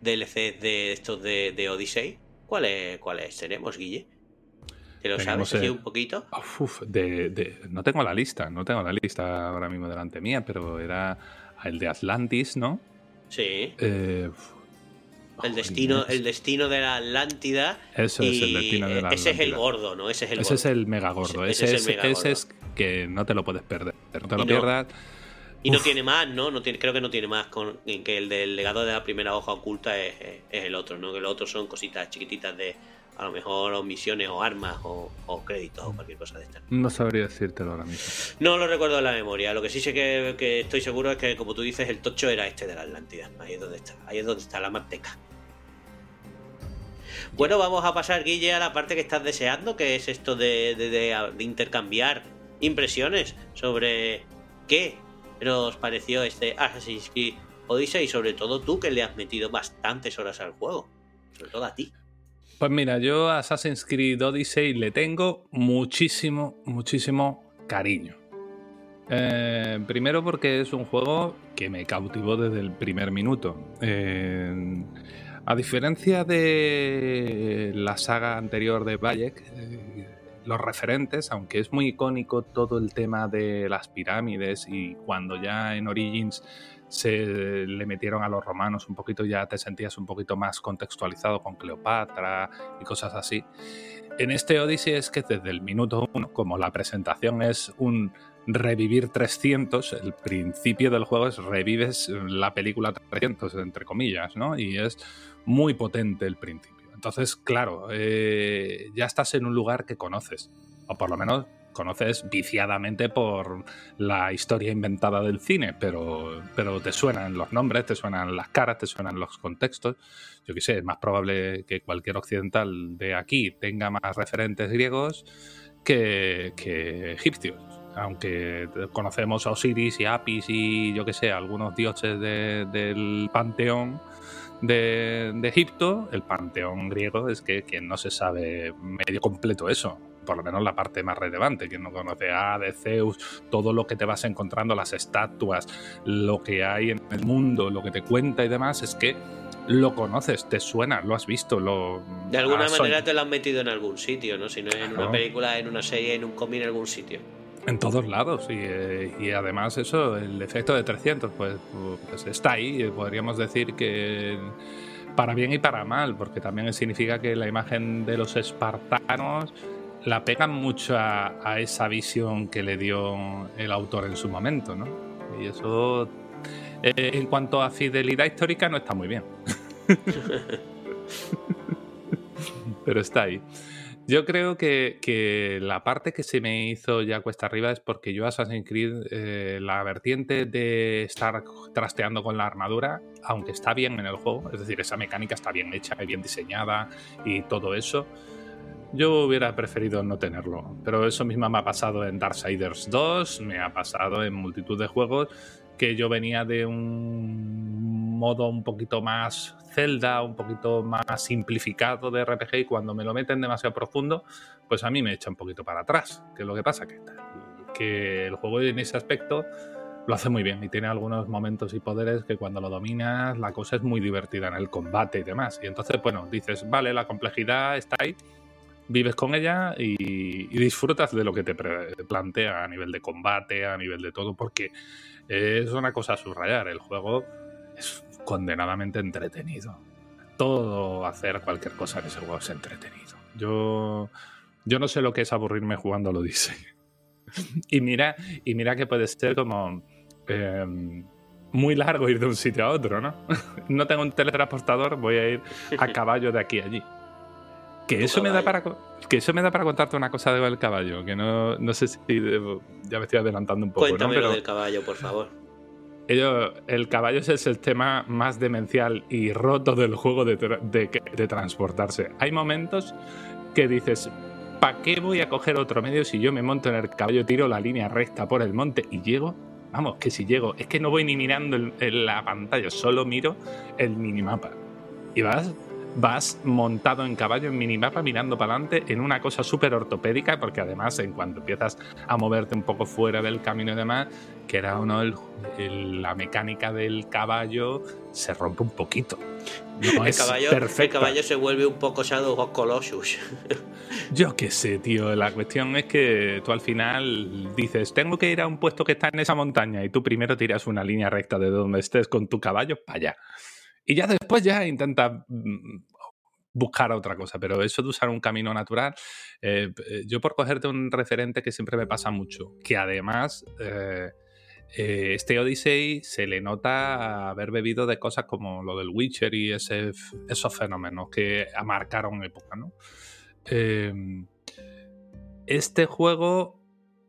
DLC de estos de, de Odyssey? ¿Cuáles cuál tenemos, Guille? ¿Te lo sabes un poquito? Uf, de, no tengo la lista, no tengo la lista ahora mismo delante mía, pero era el de Atlantis, ¿no? Sí. Eh, el destino, el destino de la Atlántida. Eso es el destino de la Atlántida. Ese es el gordo, ¿no? Ese es el ese es el mega gordo. Ese, es, que no te lo puedes perder. No te lo pierdas. Y no tiene más, ¿no? no tiene, creo que no tiene más con que el del legado de la primera hoja oculta es, el otro, ¿no? Que los otros son cositas chiquititas de a lo mejor o misiones o armas o, créditos o cualquier cosa de esta. No sabría decírtelo ahora mismo. No lo recuerdo en la memoria. Lo que sí sé que, que, estoy seguro es que, como tú dices, el tocho era este de la Atlántida. Ahí es donde está. Ahí es donde está la manteca. Bueno, vamos a pasar, Guille, a la parte que estás deseando, que es esto de, intercambiar impresiones sobre qué nos pareció este Assassin's Creed Odyssey y sobre todo tú que le has metido bastantes horas al juego. Sobre todo a ti. Pues mira, yo a Assassin's Creed Odyssey le tengo muchísimo, muchísimo cariño. Eh, primero porque es un juego que me cautivó desde el primer minuto. Eh, a diferencia de la saga anterior de Bayek, eh, los referentes, aunque es muy icónico todo el tema de las pirámides y cuando ya en Origins se le metieron a los romanos un poquito, ya te sentías un poquito más contextualizado con Cleopatra y cosas así. En este Odyssey es que desde el minuto uno, como la presentación es un revivir 300, el principio del juego es revives la película 300, entre comillas, ¿no? Y es muy potente el principio. Entonces, claro, eh, ya estás en un lugar que conoces, o por lo menos conoces viciadamente por la historia inventada del cine, pero, pero te suenan los nombres, te suenan las caras, te suenan los contextos. Yo qué sé, es más probable que cualquier occidental de aquí tenga más referentes griegos que, que egipcios. Aunque conocemos a Osiris y Apis y yo qué sé, algunos dioses del panteón, de, de, Egipto, el panteón griego es que quien no se sabe medio completo eso por lo menos la parte más relevante, quien no conoce a de Zeus, todo lo que te vas encontrando, las estatuas, lo que hay en el mundo, lo que te cuenta y demás, es que lo conoces, te suena, lo has visto, lo... De alguna manera te lo han metido en algún sitio, ¿no? Si no en una película, en una serie, en un cómic, en algún sitio. En todos lados, y, eh, y, además eso, el efecto de 300, pues, pues está ahí, podríamos decir que para bien y para mal, porque también significa que la imagen de los espartanos la pegan mucho a, esa visión que le dio el autor en su momento, ¿no? Y eso, eh, en cuanto a fidelidad histórica, no está muy bien. Pero está ahí. Yo creo que, la parte que se me hizo ya cuesta arriba es porque yo Assassin's Creed, eh, la vertiente de estar trasteando con la armadura, aunque está bien en el juego, es decir, esa mecánica está bien hecha, bien diseñada y todo eso, yo hubiera preferido no tenerlo, pero eso mismo me ha pasado en Darksiders 2, me ha pasado en multitud de juegos que yo venía de un modo un poquito más Zelda, un poquito más simplificado de RPG y cuando me lo meten demasiado profundo, pues a mí me echa un poquito para atrás, que es lo que pasa, que, que el juego en ese aspecto lo hace muy bien y tiene algunos momentos y poderes que cuando lo dominas la cosa es muy divertida en el combate y demás. Y entonces, bueno, dices, vale, la complejidad está ahí, vives con ella y, disfrutas de lo que te plantea a nivel de combate, a nivel de todo, porque es una cosa a subrayar. El juego es condenadamente entretenido. Todo hacer cualquier cosa en ese juego es entretenido. Yo, yo no sé lo que es aburrirme jugando lo dice. y mira, y mira que puede ser como em, muy largo ir de un sitio a otro, ¿no? no tengo un teletransportador, voy a ir a caballo de aquí a allí. Que eso, me da para, que eso me da para contarte una cosa del caballo, que no, no sé si ya me estoy adelantando un poco. Cuéntame ¿no? del caballo, por favor. el caballo es el tema más demencial y roto del juego de, de, transportarse. Hay momentos que dices, ¿para qué voy a coger otro medio si yo me monto en el caballo, tiro la línea recta por el monte y llego? Vamos, que si llego, es que no voy ni mirando en la pantalla, solo miro el minimapa. Y vas vas montado en caballo en minimapa mirando para adelante en una cosa súper ortopédica, porque además en cuanto empiezas a moverte un poco fuera del camino y demás, que era uno la mecánica del caballo se rompe un poquito. el, caballo, el caballo se vuelve un poco Shadow of Colossus. Yo qué sé, tío. La cuestión es que tú al final dices, tengo que ir a un puesto que está en esa montaña y tú primero tiras una línea recta de donde estés con tu caballo para allá. Y ya después ya intenta mm, buscar otra cosa, pero eso de usar un camino natural, eh, eh, yo por cogerte un referente que siempre me pasa mucho, que además eh, este Odyssey se le nota haber bebido de cosas como lo del Witcher y ese, esos fenómenos que marcaron época, ¿no? este juego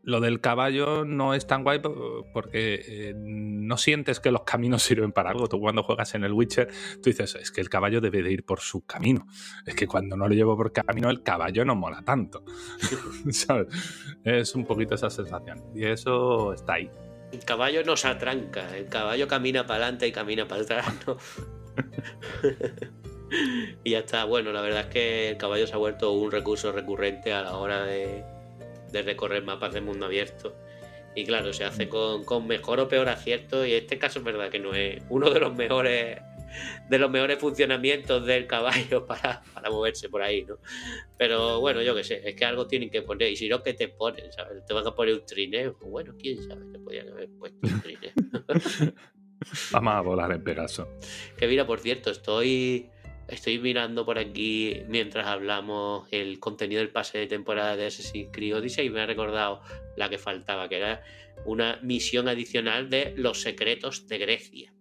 lo del caballo no es tan guay porque eh, no sientes que los caminos sirven para algo. Tú cuando juegas en el Witcher, tú dices, es que el caballo debe de ir por su camino. Es que cuando no lo llevo por camino, el caballo no mola tanto. Es un poquito esa sensación. Y eso está ahí. El caballo no se atranca, el caballo camina para adelante y camina para atrás. y ya está. Bueno, la verdad es que el caballo se ha vuelto un recurso recurrente a la hora de de recorrer mapas de mundo abierto. Y claro, se hace con, con mejor o peor acierto. Y en este caso es verdad que no es uno de los mejores de los mejores funcionamientos del caballo para, para moverse por ahí, ¿no? Pero bueno, yo qué sé, es que algo tienen que poner, y si no, ¿qué te ponen? ¿sabes? ¿Te van a poner un trineo? Pues bueno, quién sabe, te podían haber puesto un trineo. Vamos a volar en Pegaso. que mira, por cierto, estoy, estoy mirando por aquí mientras hablamos el contenido del pase de temporada de Assassin's Creed Odyssey y me ha recordado la que faltaba, que era una misión adicional de los secretos de Grecia.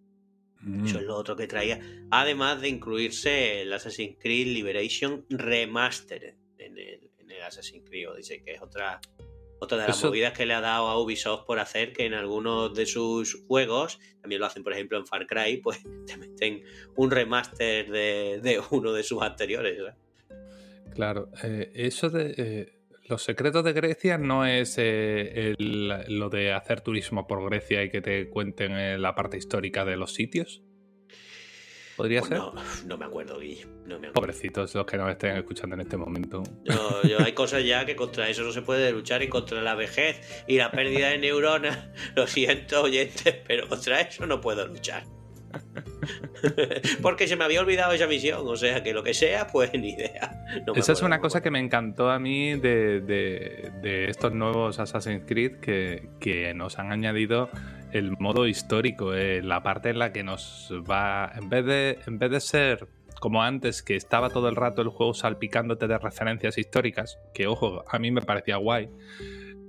Mm. Eso es lo otro que traía. Además de incluirse el Assassin's Creed Liberation Remastered en el, en el Assassin's Creed Odyssey, que es otra, otra de las Eso- movidas que le ha dado a Ubisoft por hacer que en algunos de sus juegos, también lo hacen por ejemplo en Far Cry, pues te meten un remaster de, de uno de sus anteriores. ¿verdad? Claro, eh, eso de eh, los secretos de Grecia no es eh, el- lo de hacer turismo por Grecia y que te cuenten eh, la parte histórica de los sitios. ¿Podría Pues ser? no, no me acuerdo, Guille. No me acuerdo. Pobrecitos los que nos estén escuchando en este momento. No, yo- hay cosas ya que contra eso no se puede luchar y contra la vejez y la pérdida de neuronas. Lo siento, oyentes, pero contra eso no puedo luchar. Porque se me había olvidado esa misión, o sea que lo que sea, pues ni idea. No Esa es una cosa me que me encantó a mí de, de- de estos nuevos Assassin's Creed que, que nos han añadido el modo histórico, eh, la parte en la que nos va, en vez de, en vez de ser como antes, que estaba todo el rato el juego salpicándote de referencias históricas, que ojo, a mí me parecía guay.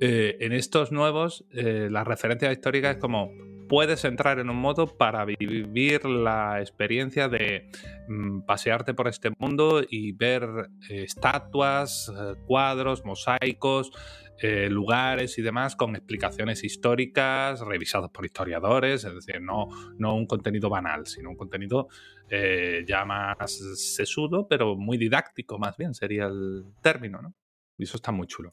eh, en estos nuevos, eh, las referencias históricas es como puedes entrar en un modo para vivir la experiencia de mm, pasearte por este mundo y ver eh, estatuas, cuadros, mosaicos, eh, lugares y demás con explicaciones históricas revisados por historiadores, es decir, no, no un contenido banal, sino un contenido eh, ya más sesudo, pero muy didáctico más bien sería el término, ¿no? Y eso está muy chulo.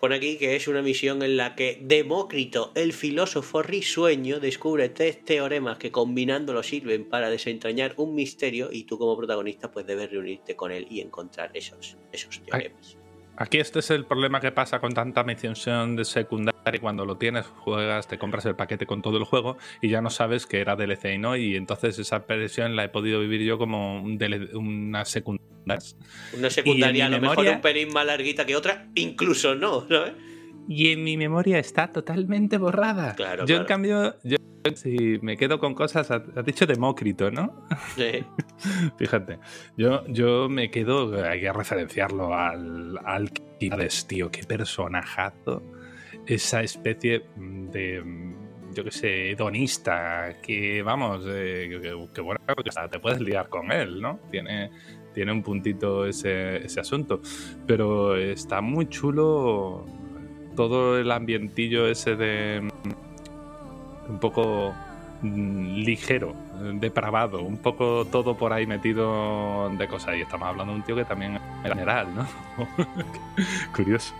Pone aquí que es una misión en la que Demócrito, el filósofo risueño, descubre tres teoremas que combinándolos sirven para desentrañar un misterio y tú como protagonista pues debes reunirte con él y encontrar esos, esos teoremas. Aquí este es el problema que pasa con tanta misión de secundaria. Cuando lo tienes, juegas, te compras el paquete con todo el juego y ya no sabes que era DLC y no. Y entonces esa versión la he podido vivir yo como un una secundaria. Una secundaria a lo mejor un pelín más larguita que otra, incluso no, ¿sabes? Y en mi memoria está totalmente borrada. Claro, yo, claro. en cambio, yo si me quedo con cosas, has dicho Demócrito, ¿no? Sí. Fíjate, yo, yo me quedo, hay que referenciarlo al Alquiades, tío, qué personajazo. Esa especie de, yo qué sé, hedonista, que vamos, eh, que, que bueno, que hasta te puedes liar con él, ¿no? Tiene, tiene un puntito ese, ese asunto. Pero está muy chulo todo el ambientillo ese de mm, un poco mm, ligero, depravado, un poco todo por ahí metido de cosas. Y estamos hablando de un tío que también es general, ¿no? curioso.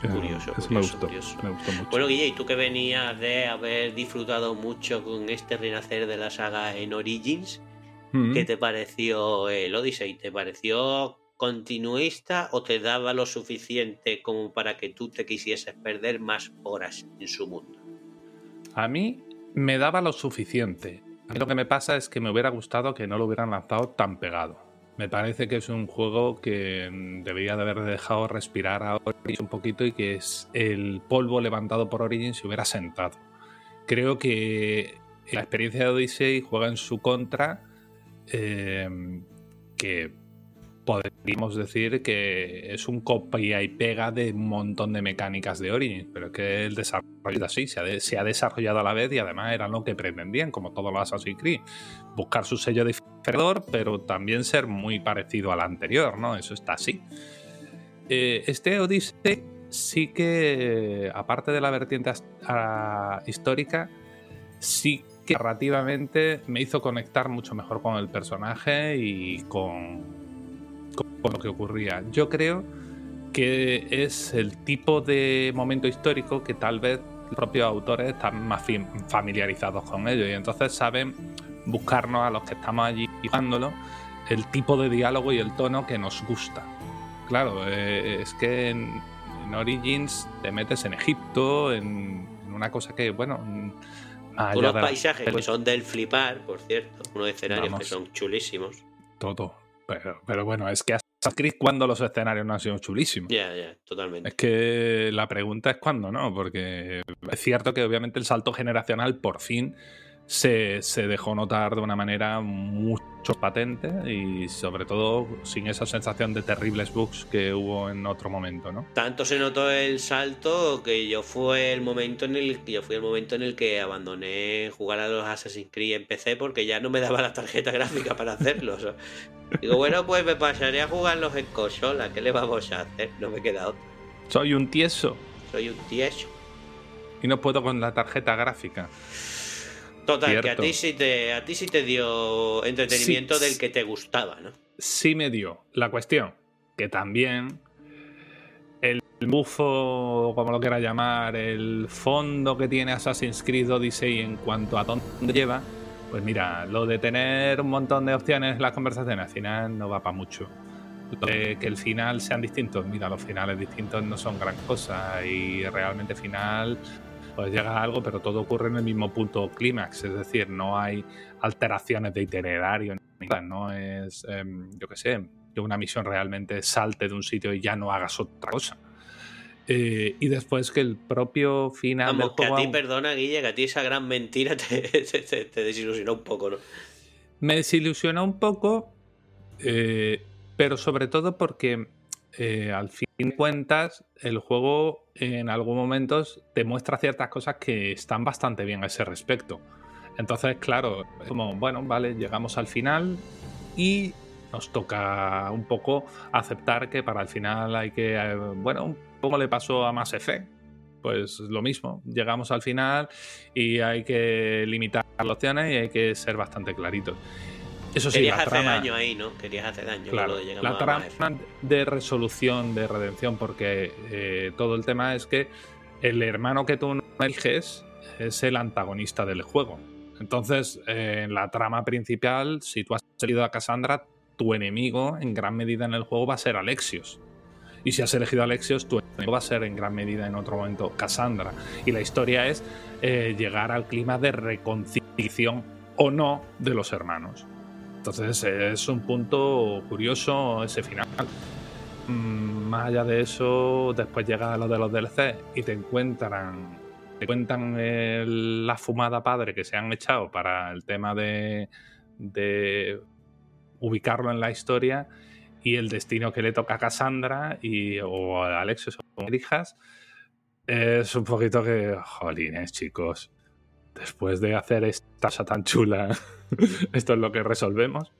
Curioso, Eso curioso, me gustó, curioso. me gustó mucho. Bueno, Guille, y tú que venías de haber disfrutado mucho con este renacer de la saga en Origins, Mm. ¿qué te pareció el Odyssey? ¿Te pareció continuista o te daba lo suficiente como para que tú te quisieses perder más horas en su mundo? A mí me daba lo suficiente. A mí lo que me pasa es que me hubiera gustado que no lo hubieran lanzado tan pegado. Me parece que es un juego que mm, debería de haber dejado respirar a Origins un poquito y que es el polvo levantado por Origins se hubiera sentado. Creo que la experiencia de Odyssey juega en su contra, eh, que podríamos decir que es un copia y pega de un montón de mecánicas de Origins, pero es que el desarrollo es así, se ha, desarrollado a la vez y además era lo que pretendían, como todos los Assassin's Creed, buscar su sello diferenciador, pero también ser muy parecido al anterior, ¿no? Eso está así. Eh, este Odyssey sí que, aparte de la vertiente histórica, sí que narrativamente me hizo conectar mucho mejor con el personaje y con, con- lo que ocurría. Yo creo que es el tipo de momento histórico que tal vez los propios autores están más familiarizados con ello y entonces saben buscarnos a los que estamos allí jugándolo el tipo de diálogo y el tono que nos gusta. Claro, eh, es que en- en Origins te metes en Egipto, en, una cosa que, bueno. Unos paisajes que son del flipar, por cierto. Unos escenarios que son chulísimos. Todo. Pero, pero bueno, es que Assassin's Creed cuando los escenarios no han sido chulísimos. Ya, ya, totalmente. Es que la pregunta es cuándo, ¿no? Porque es cierto que obviamente el salto generacional por fin se, dejó notar de una manera mucho patente y sobre todo sin esa sensación de terribles bugs que hubo en otro momento, ¿no? Tanto se notó el salto que yo fue el momento en el yo fui el momento en el que abandoné jugar a los Assassin's Creed en PC porque ya no me daba la tarjeta gráfica para hacerlo. digo, bueno, pues me pasaré a jugarlos en consola, ¿qué le vamos a hacer? No me queda otro. Soy un tieso. Soy un tieso. Y no puedo con la tarjeta gráfica. Total, que a ti sí te, a ti sí te dio entretenimiento del que te gustaba, ¿no? Sí me dio. La cuestión, que también el bufo, como lo quiera llamar, el fondo que tiene Assassin's Creed Odyssey en cuanto a dónde lleva, pues mira, lo de tener un montón de opciones en las conversaciones al final no va para mucho. que el final sean distintos, mira, los finales distintos no son gran cosa y realmente final pues llega a algo, pero todo ocurre en el mismo punto clímax, es decir, no hay alteraciones de itinerario, no es, em, yo qué sé, que una misión realmente salte de un sitio y ya no hagas otra cosa. Eh, y después que el propio final. Vamos, que a ti, perdona, Guille, que a ti esa gran mentira te, te, desilusionó un poco, ¿no? Me desilusionó un poco, eh, pero sobre todo porque eh, al fin de cuentas, el juego en algún momento te muestra ciertas cosas que están bastante bien a ese respecto. Entonces, claro, es como, bueno, vale, llegamos al final y nos toca un poco aceptar que para el final hay que, eh, bueno, un poco le pasó a Mass Effect. Pues lo mismo, llegamos al final y hay que limitar las opciones y hay que ser bastante claritos. Eso sí, Querías hacer daño ahí, ¿no? Querías hacer daño. Claro, la trama de resolución, de redención, porque eh, todo el tema es que el hermano que tú no eliges es el antagonista del juego. Entonces, eh, en la trama principal, si tú has elegido a Cassandra, tu enemigo en gran medida en el juego va a ser Alexios. Y si has elegido a Alexios, tu enemigo va a ser en gran medida en otro momento Cassandra. Y la historia es eh, llegar al clima de reconciliación o no de los hermanos. Entonces es un punto curioso ese final. Mm, más allá de eso, después llega lo de los DLC y te encuentran, te cuentan la fumada padre que se han echado para el tema de, de ubicarlo en la historia y el destino que le toca a Cassandra y, o a Alexios o hijas. Es un poquito que, jolines, chicos, después de hacer esta cosa tan chula esto es lo que resolvemos.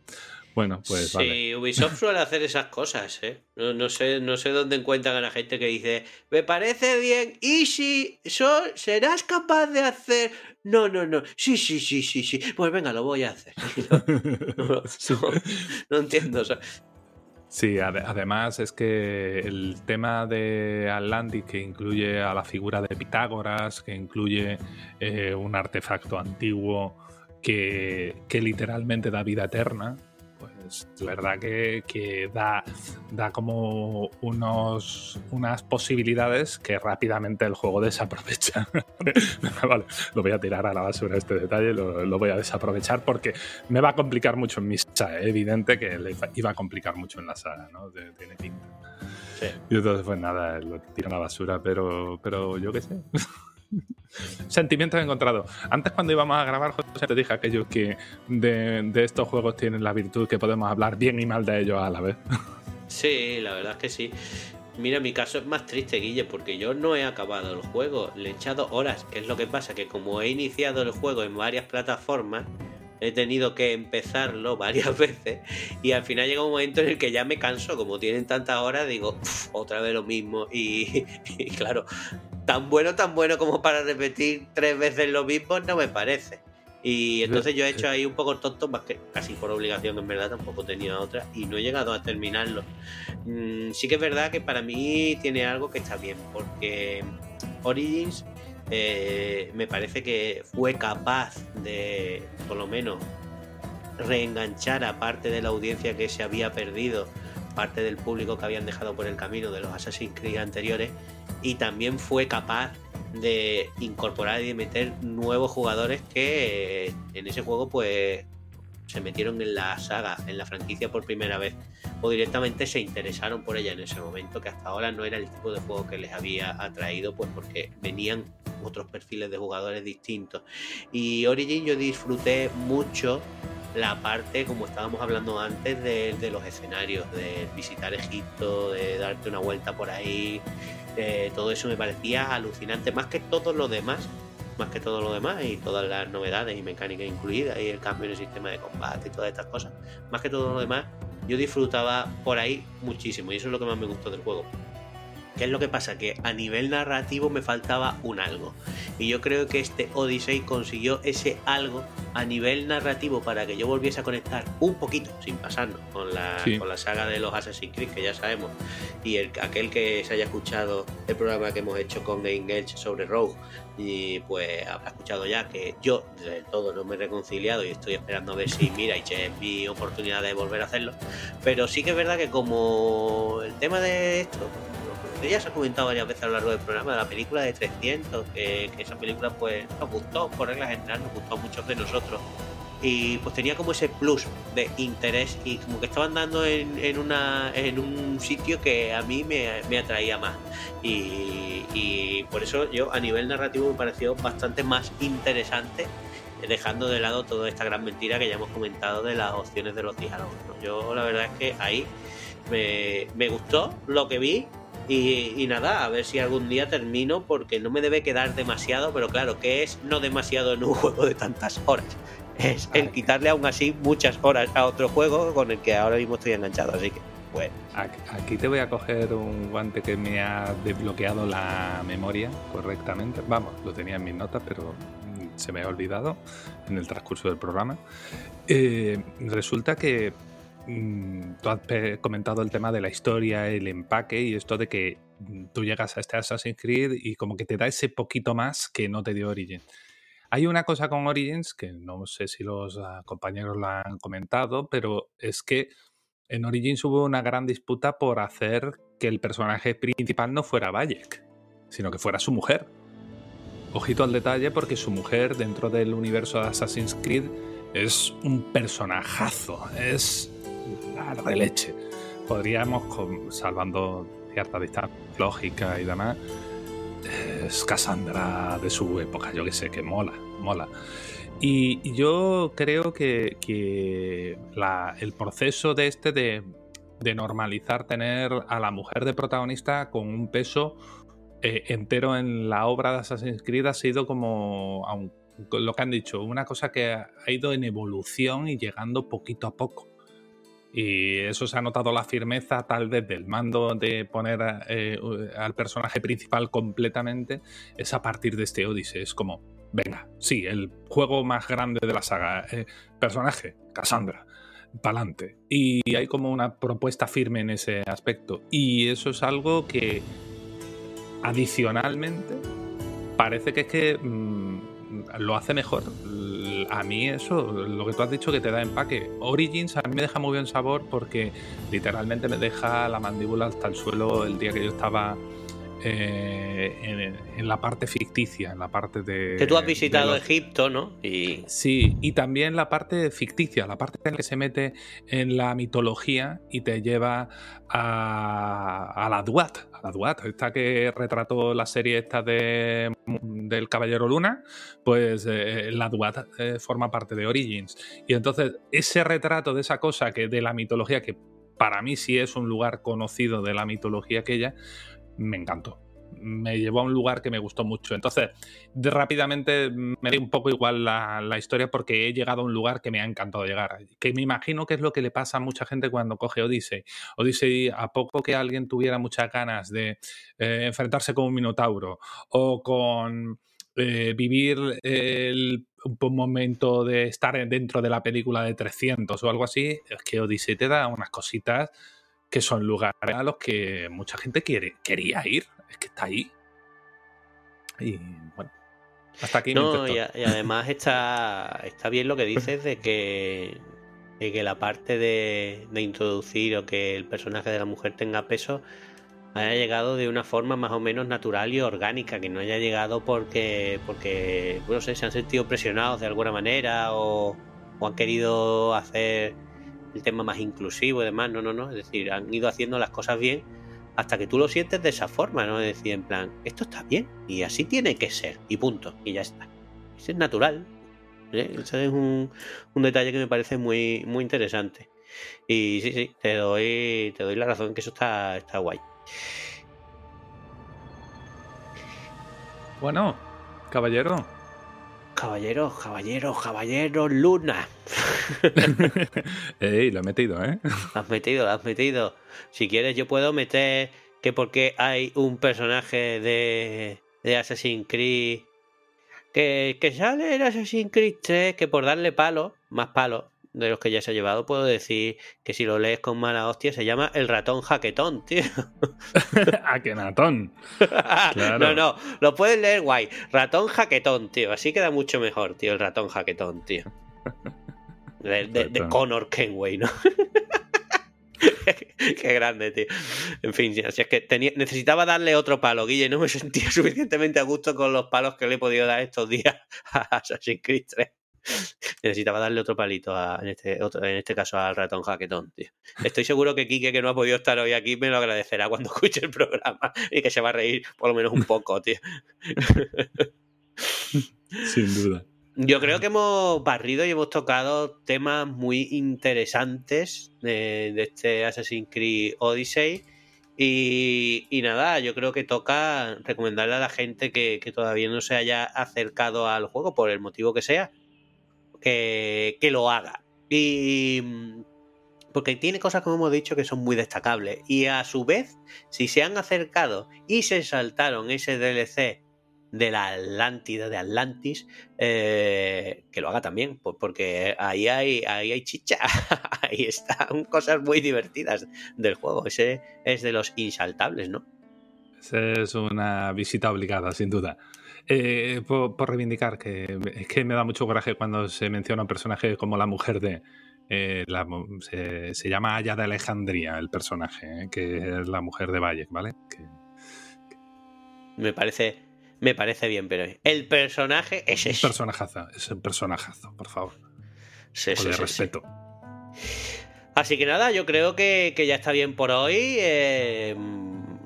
Bueno, pues. Sí, Ubisoft suele hacer esas cosas, ¿eh? No, sé, no sé dónde encuentran a la gente que dice, me parece bien, y si serás capaz de hacer. No, no, no, sí, sí, sí, sí, sí. Pues venga, lo voy a hacer. No, entiendo. Sí, además es que el tema de Atlantic, que incluye a la figura de Pitágoras, que incluye eh, un artefacto antiguo que, literalmente da vida eterna, pues la verdad que, da, da como unos, unas posibilidades que rápidamente el juego desaprovecha. vale, lo voy a tirar a la basura este detalle, lo, voy a desaprovechar porque me va a complicar mucho en mi saga. Es evidente que le iba a complicar mucho en la saga, ¿no? Tiene pinta. Y entonces, pues nada, lo tiro a la basura, pero, pero yo qué sé. Sentimientos encontrados. Antes cuando íbamos a grabar, José te dije aquellos que de, estos juegos tienen la virtud que podemos hablar bien y mal de ellos a la vez. Sí, la verdad es que sí. Mira, mi caso es más triste, Guille, porque yo no he acabado el juego. Le he echado horas. ¿Qué es lo que pasa? Que como he iniciado el juego en varias plataformas, he tenido que empezarlo varias veces y al final llega un momento en el que ya me canso, como tienen tantas horas, digo, otra vez lo mismo y, claro, tan bueno, tan bueno como para repetir tres veces lo mismo, no me parece. Y entonces yo he hecho ahí un poco tonto, más que casi por obligación, en verdad tampoco tenía otra, y no he llegado a terminarlo. Mm, sí que es verdad que para mí tiene algo que está bien, porque Origins eh, me parece que fue capaz de, por lo menos, reenganchar a parte de la audiencia que se había perdido parte del público que habían dejado por el camino de los Assassin's Creed anteriores y también fue capaz de incorporar y de meter nuevos jugadores que eh, en ese juego pues se metieron en la saga, en la franquicia por primera vez o directamente se interesaron por ella en ese momento que hasta ahora no era el tipo de juego que les había atraído pues porque venían otros perfiles de jugadores distintos. Y Origin yo disfruté mucho la parte, como estábamos hablando antes, de, los escenarios, de visitar Egipto, de darte una vuelta por ahí, eh, todo eso me parecía alucinante, más que todo lo demás, más que todo lo demás y todas las novedades y mecánicas incluidas y el cambio en el sistema de combate y todas estas cosas, más que todo lo demás, yo disfrutaba por ahí muchísimo y eso es lo que más me gustó del juego. ¿Qué es lo que pasa? Que a nivel narrativo me faltaba un algo. Y yo creo que este Odyssey consiguió ese algo a nivel narrativo para que yo volviese a conectar un poquito, sin pasarnos, con la, con la saga de los Assassin's Creed, que ya sabemos. Y el, aquel que se haya escuchado el programa que hemos hecho con Game Edge sobre Rogue, y pues habrá escuchado ya que yo de todo no me he reconciliado y estoy esperando a ver si mira y es mi oportunidad de volver a hacerlo. Pero sí que es verdad que como el tema de esto ya se ha comentado varias veces a lo largo del programa la película de 300, que, esa película pues nos gustó, por reglas generales, nos gustó a muchos de nosotros. Y pues tenía como ese plus de interés y como que estaban dando en, una, en un sitio que a mí me, atraía más. Y, y, por eso yo a nivel narrativo me pareció bastante más interesante dejando de lado toda esta gran mentira que ya hemos comentado de las opciones de los diálogos. Yo la verdad es que ahí me, me, gustó lo que vi y, nada, a ver si algún día termino porque no me debe quedar demasiado, pero claro, que es no demasiado en un juego de tantas horas? Es el quitarle aún así muchas horas a otro juego con el que ahora mismo estoy enganchado, así que bueno. Aquí te voy a coger un guante que me ha desbloqueado la memoria correctamente. Vamos, lo tenía en mis notas, pero se me ha olvidado en el transcurso del programa. Eh, resulta que Mm, tú has comentado el tema de la historia, el empaque y esto de que mm, tú llegas a este Assassin's Creed y como que te da ese poquito más que no te dio Origins. Hay una cosa con Origins que no sé si los ah, compañeros la han comentado, pero es que en Origins hubo una gran disputa por hacer que el personaje principal no fuera Bayek, sino que fuera su mujer. Ojito al detalle porque su mujer dentro del universo de Assassin's Creed es un personajazo, es de leche. Podríamos, salvando cierta distancia lógica y demás, es Cassandra de su época, yo que sé, que mola, mola. Y yo creo que, el proceso de este de, normalizar tener a la mujer de protagonista con un peso eh, entero en la obra de Assassin's Creed ha sido como, lo que han dicho, una cosa que ha ido en evolución y llegando poquito a poco. Y eso se ha notado la firmeza tal vez del mando de poner eh, al personaje principal completamente, es a partir de este Odyssey. Es como, venga, sí, el juego más grande de la saga. Eh, personaje, Cassandra, pa'lante. Y hay como una propuesta firme en ese aspecto. Y eso es algo que adicionalmente parece que es que mm, lo hace mejor a mí eso, lo que tú has dicho que te da empaque. Origins a mí me deja muy buen sabor porque literalmente me deja la mandíbula hasta el suelo el día que yo estaba eh, en, la parte ficticia, en la parte de... Que tú has visitado Egipto, ¿no? Y... Sí, y también la parte ficticia, la parte en la que se mete en la mitología y te lleva a, a la Duat, la Duat, esta que retrató la serie esta de, del Caballero Luna, pues eh, la Duat eh, forma parte de Origins. Y entonces ese retrato de esa cosa que de la mitología que para mí sí es un lugar conocido de la mitología aquella, me encantó. Me llevó a un lugar que me gustó mucho. Entonces, rápidamente me dio un poco igual la, historia porque he llegado a un lugar que me ha encantado llegar. Que me imagino que es lo que le pasa a mucha gente cuando coge Odyssey. Odyssey, a poco que alguien tuviera muchas ganas de eh, enfrentarse con un minotauro o con eh, vivir el, un momento de estar dentro de la película de 300 o algo así, es que Odyssey te da unas cositas que son lugares a los que mucha gente quiere, quería ir. Es que está ahí. Y bueno, hasta aquí. No, y, además está, está bien lo que dices de que y que la parte de, de introducir o que el personaje de la mujer tenga peso haya llegado de una forma más o menos natural y orgánica, que no haya llegado porque, porque no sé, se han sentido presionados de alguna manera o, o han querido hacer el tema más inclusivo y demás, no, no, no, es decir, han ido haciendo las cosas bien hasta que tú lo sientes de esa forma, ¿no? Es decir, en plan, esto está bien y así tiene que ser y punto, y ya está. Es natural. ¿eh? Ese es un, un detalle que me parece muy, muy interesante. Y sí, sí, te doy, te doy la razón que eso está, está guay. Bueno, caballero. Caballero, caballero, caballero, Luna. Ey, lo he metido, ¿eh? Lo has metido, lo has metido. Si quieres, yo puedo meter que porque hay un personaje de, de Assassin's Creed que, que sale en Assassin's Creed 3 que por darle palo, más palo de los que ya se ha llevado, puedo decir que si lo lees con mala hostia se llama el ratón jaquetón, tío. Akenatón. No, no, lo puedes leer guay. Ratón jaquetón, tío. Así queda mucho mejor, tío, el ratón jaquetón, tío. De, de- de Connor Kenway, ¿no? Qué grande, tío. En fin, si es que tenía- necesitaba darle otro palo, Guille. No me sentía suficientemente a gusto con los palos que le he podido dar estos días a Assassin's Creed 3. Necesitaba darle otro palito, a- en, este, otro- en este caso al ratón jaquetón, tío. Estoy seguro que Quique, que no ha podido estar hoy aquí, me lo agradecerá cuando escuche el programa y que se va a reír por lo menos un poco, tío. Sin duda. Yo creo que hemos barrido y hemos tocado temas muy interesantes de, de este Assassin's Creed Odyssey. Y, y nada, yo creo que toca recomendarle a la gente que, que todavía no se haya acercado al juego, por el motivo que sea, que, que lo haga. Y. mm, Porque tiene cosas, como hemos dicho, que son muy destacables. Y a su vez, si se han acercado y se saltaron ese DLC de la Atlántida, de Atlantis, eh, que lo haga también, po- porque ahí hay, ahí hay chicha, ahí están cosas muy divertidas del juego. Ese es de los insaltables, ¿no? Esa es una visita obligada, sin duda. Eh, por, por reivindicar que es que me da mucho coraje cuando se menciona un personaje como la mujer de. eh, la se, se llama Aya de Alejandría, el personaje, eh, que es la mujer de Valle, ¿vale? Que- Me parece, me parece bien, pero el personaje es ese. personajazo, es un personajazo, por favor. Sí, sí, Con sí, respeto. Así que nada, yo creo que, que ya está bien por hoy. eh,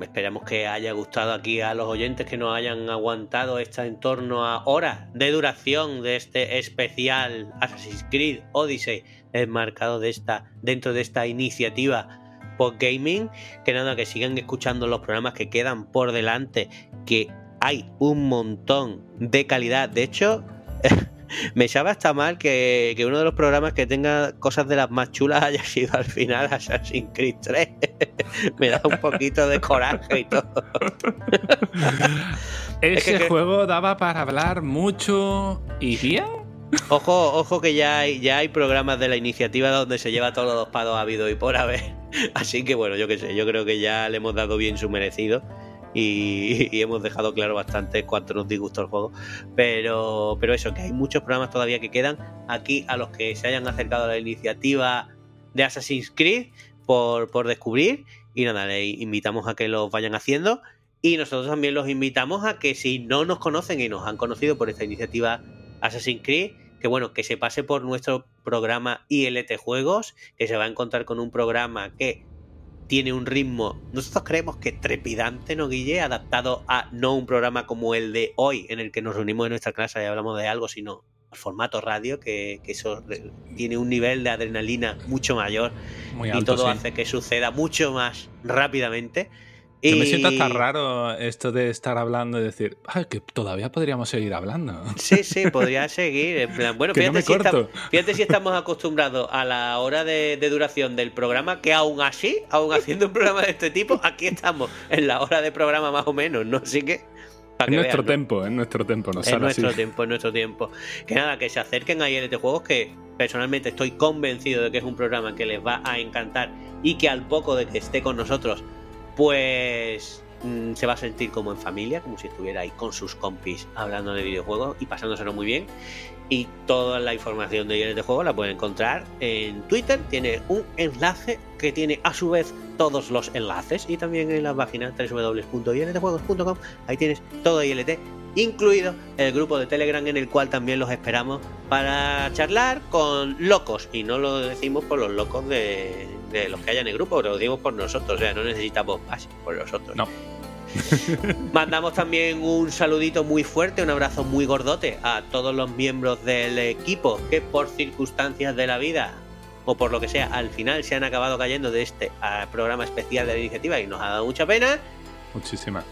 esperamos que haya gustado aquí a los oyentes que nos hayan aguantado esta en torno a horas de duración de este especial Assassin's Creed Odyssey enmarcado de esta, dentro de esta iniciativa Gaming. Que nada, que sigan escuchando los programas que quedan por delante, que hay un montón de calidad. De hecho, me sabe hasta mal que, que uno de los programas que tenga cosas de las más chulas haya sido al final Assassin's Creed 3. me da un poquito de coraje y todo. Ese que- juego daba para hablar mucho y bien. Ojo, ojo que ya hay, ya hay programas de la iniciativa donde se lleva todos los pados habido y por haber. Así que bueno, yo qué sé, yo creo que ya le hemos dado bien su merecido. Y, hemos dejado claro bastante cuánto nos disgustó el juego. Pero, pero eso, que hay muchos programas todavía que quedan. Aquí a los que se hayan acercado a la iniciativa de Assassin's Creed por, por descubrir. Y nada, le invitamos a que los vayan haciendo. Y nosotros también los invitamos a que si no nos conocen y nos han conocido por esta iniciativa Assassin's Creed, que bueno, que se pase por nuestro programa ILT Juegos, que se va a encontrar con un programa que tiene un ritmo, nosotros creemos que trepidante, ¿no, Guille? Adaptado a no un programa como el de hoy, en el que nos reunimos en nuestra clase y hablamos de algo, sino al formato radio, que, que eso tiene un nivel de adrenalina mucho mayor Muy y todo sí. hace que suceda mucho más rápidamente. Yo me siento hasta raro esto de estar hablando y decir, ay, que todavía podríamos seguir hablando. Sí, sí, podría seguir. En plan, bueno, no fíjate, si fíjate estamos acostumbrados a la hora de, de duración del programa, que aún así, aún haciendo un programa de este tipo, aquí estamos en la hora de programa más o menos, ¿no? Así que. En que nuestro vean, ¿no? tiempo, en nuestro tiempo, nos En nuestro así. tiempo, en nuestro tiempo. Que nada, que se acerquen a ILT Juegos, que personalmente estoy convencido de que es un programa que les va a encantar y que al poco de que esté con nosotros, pues mm, se va a sentir como en familia, como si estuviera ahí con sus compis hablando de videojuegos y pasándoselo muy bien. Y toda la información de ILT Juego la pueden encontrar en Twitter. Tiene un enlace que tiene a su vez todos los enlaces y también en la página www.iltjuegos.com. Ahí tienes todo ILT, incluido el grupo de Telegram en el cual también los esperamos para charlar con locos. Y no lo decimos por los locos de, de los que hay en el grupo, lo decimos por nosotros. O sea, no necesitamos más por nosotros. No. Mandamos también un saludito muy fuerte, un abrazo muy gordote a todos los miembros del equipo que por circunstancias de la vida o por lo que sea, al final se han acabado cayendo de este ah, programa especial de la iniciativa y nos ha dado mucha pena. Muchísima.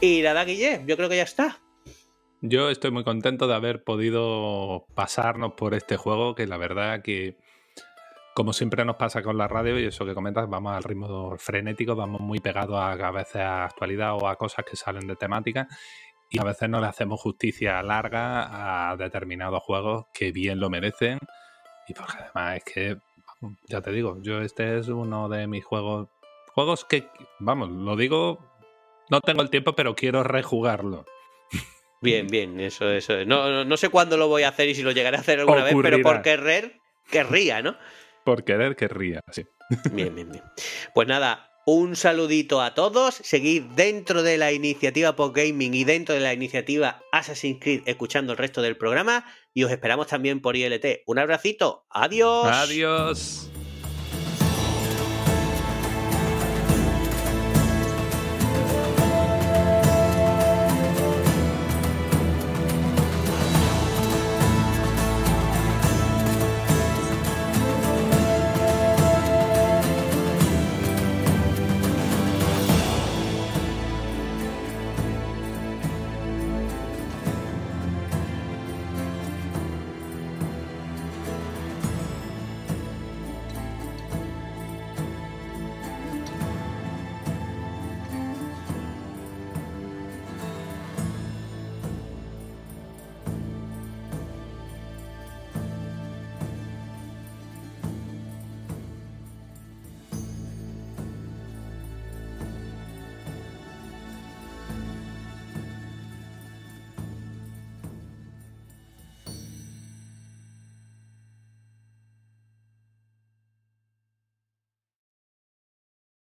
Y nada, Guille, yo creo que ya está. Yo estoy muy contento de haber podido pasarnos por este juego, que la verdad que como siempre nos pasa con la radio y eso que comentas, vamos al ritmo frenético, vamos muy pegados a, a veces a actualidad o a cosas que salen de temática y a veces no le hacemos justicia larga a determinados juegos que bien lo merecen y porque además es que, ya te digo, yo este es uno de mis juegos, juegos que, vamos, lo digo, no tengo el tiempo, pero quiero rejugarlo. Bien, bien, eso, eso. No, no, sé cuándo lo voy a hacer y si lo llegaré a hacer alguna vez, pero por querer, querría, ¿no? Por querer querría, sí. Bien, bien, bien. Pues nada, un saludito a todos. Seguid dentro de la iniciativa Gaming y dentro de la iniciativa Assassin's Creed escuchando el resto del programa. Y os esperamos también por ILT. Un abracito. Adiós. Adiós.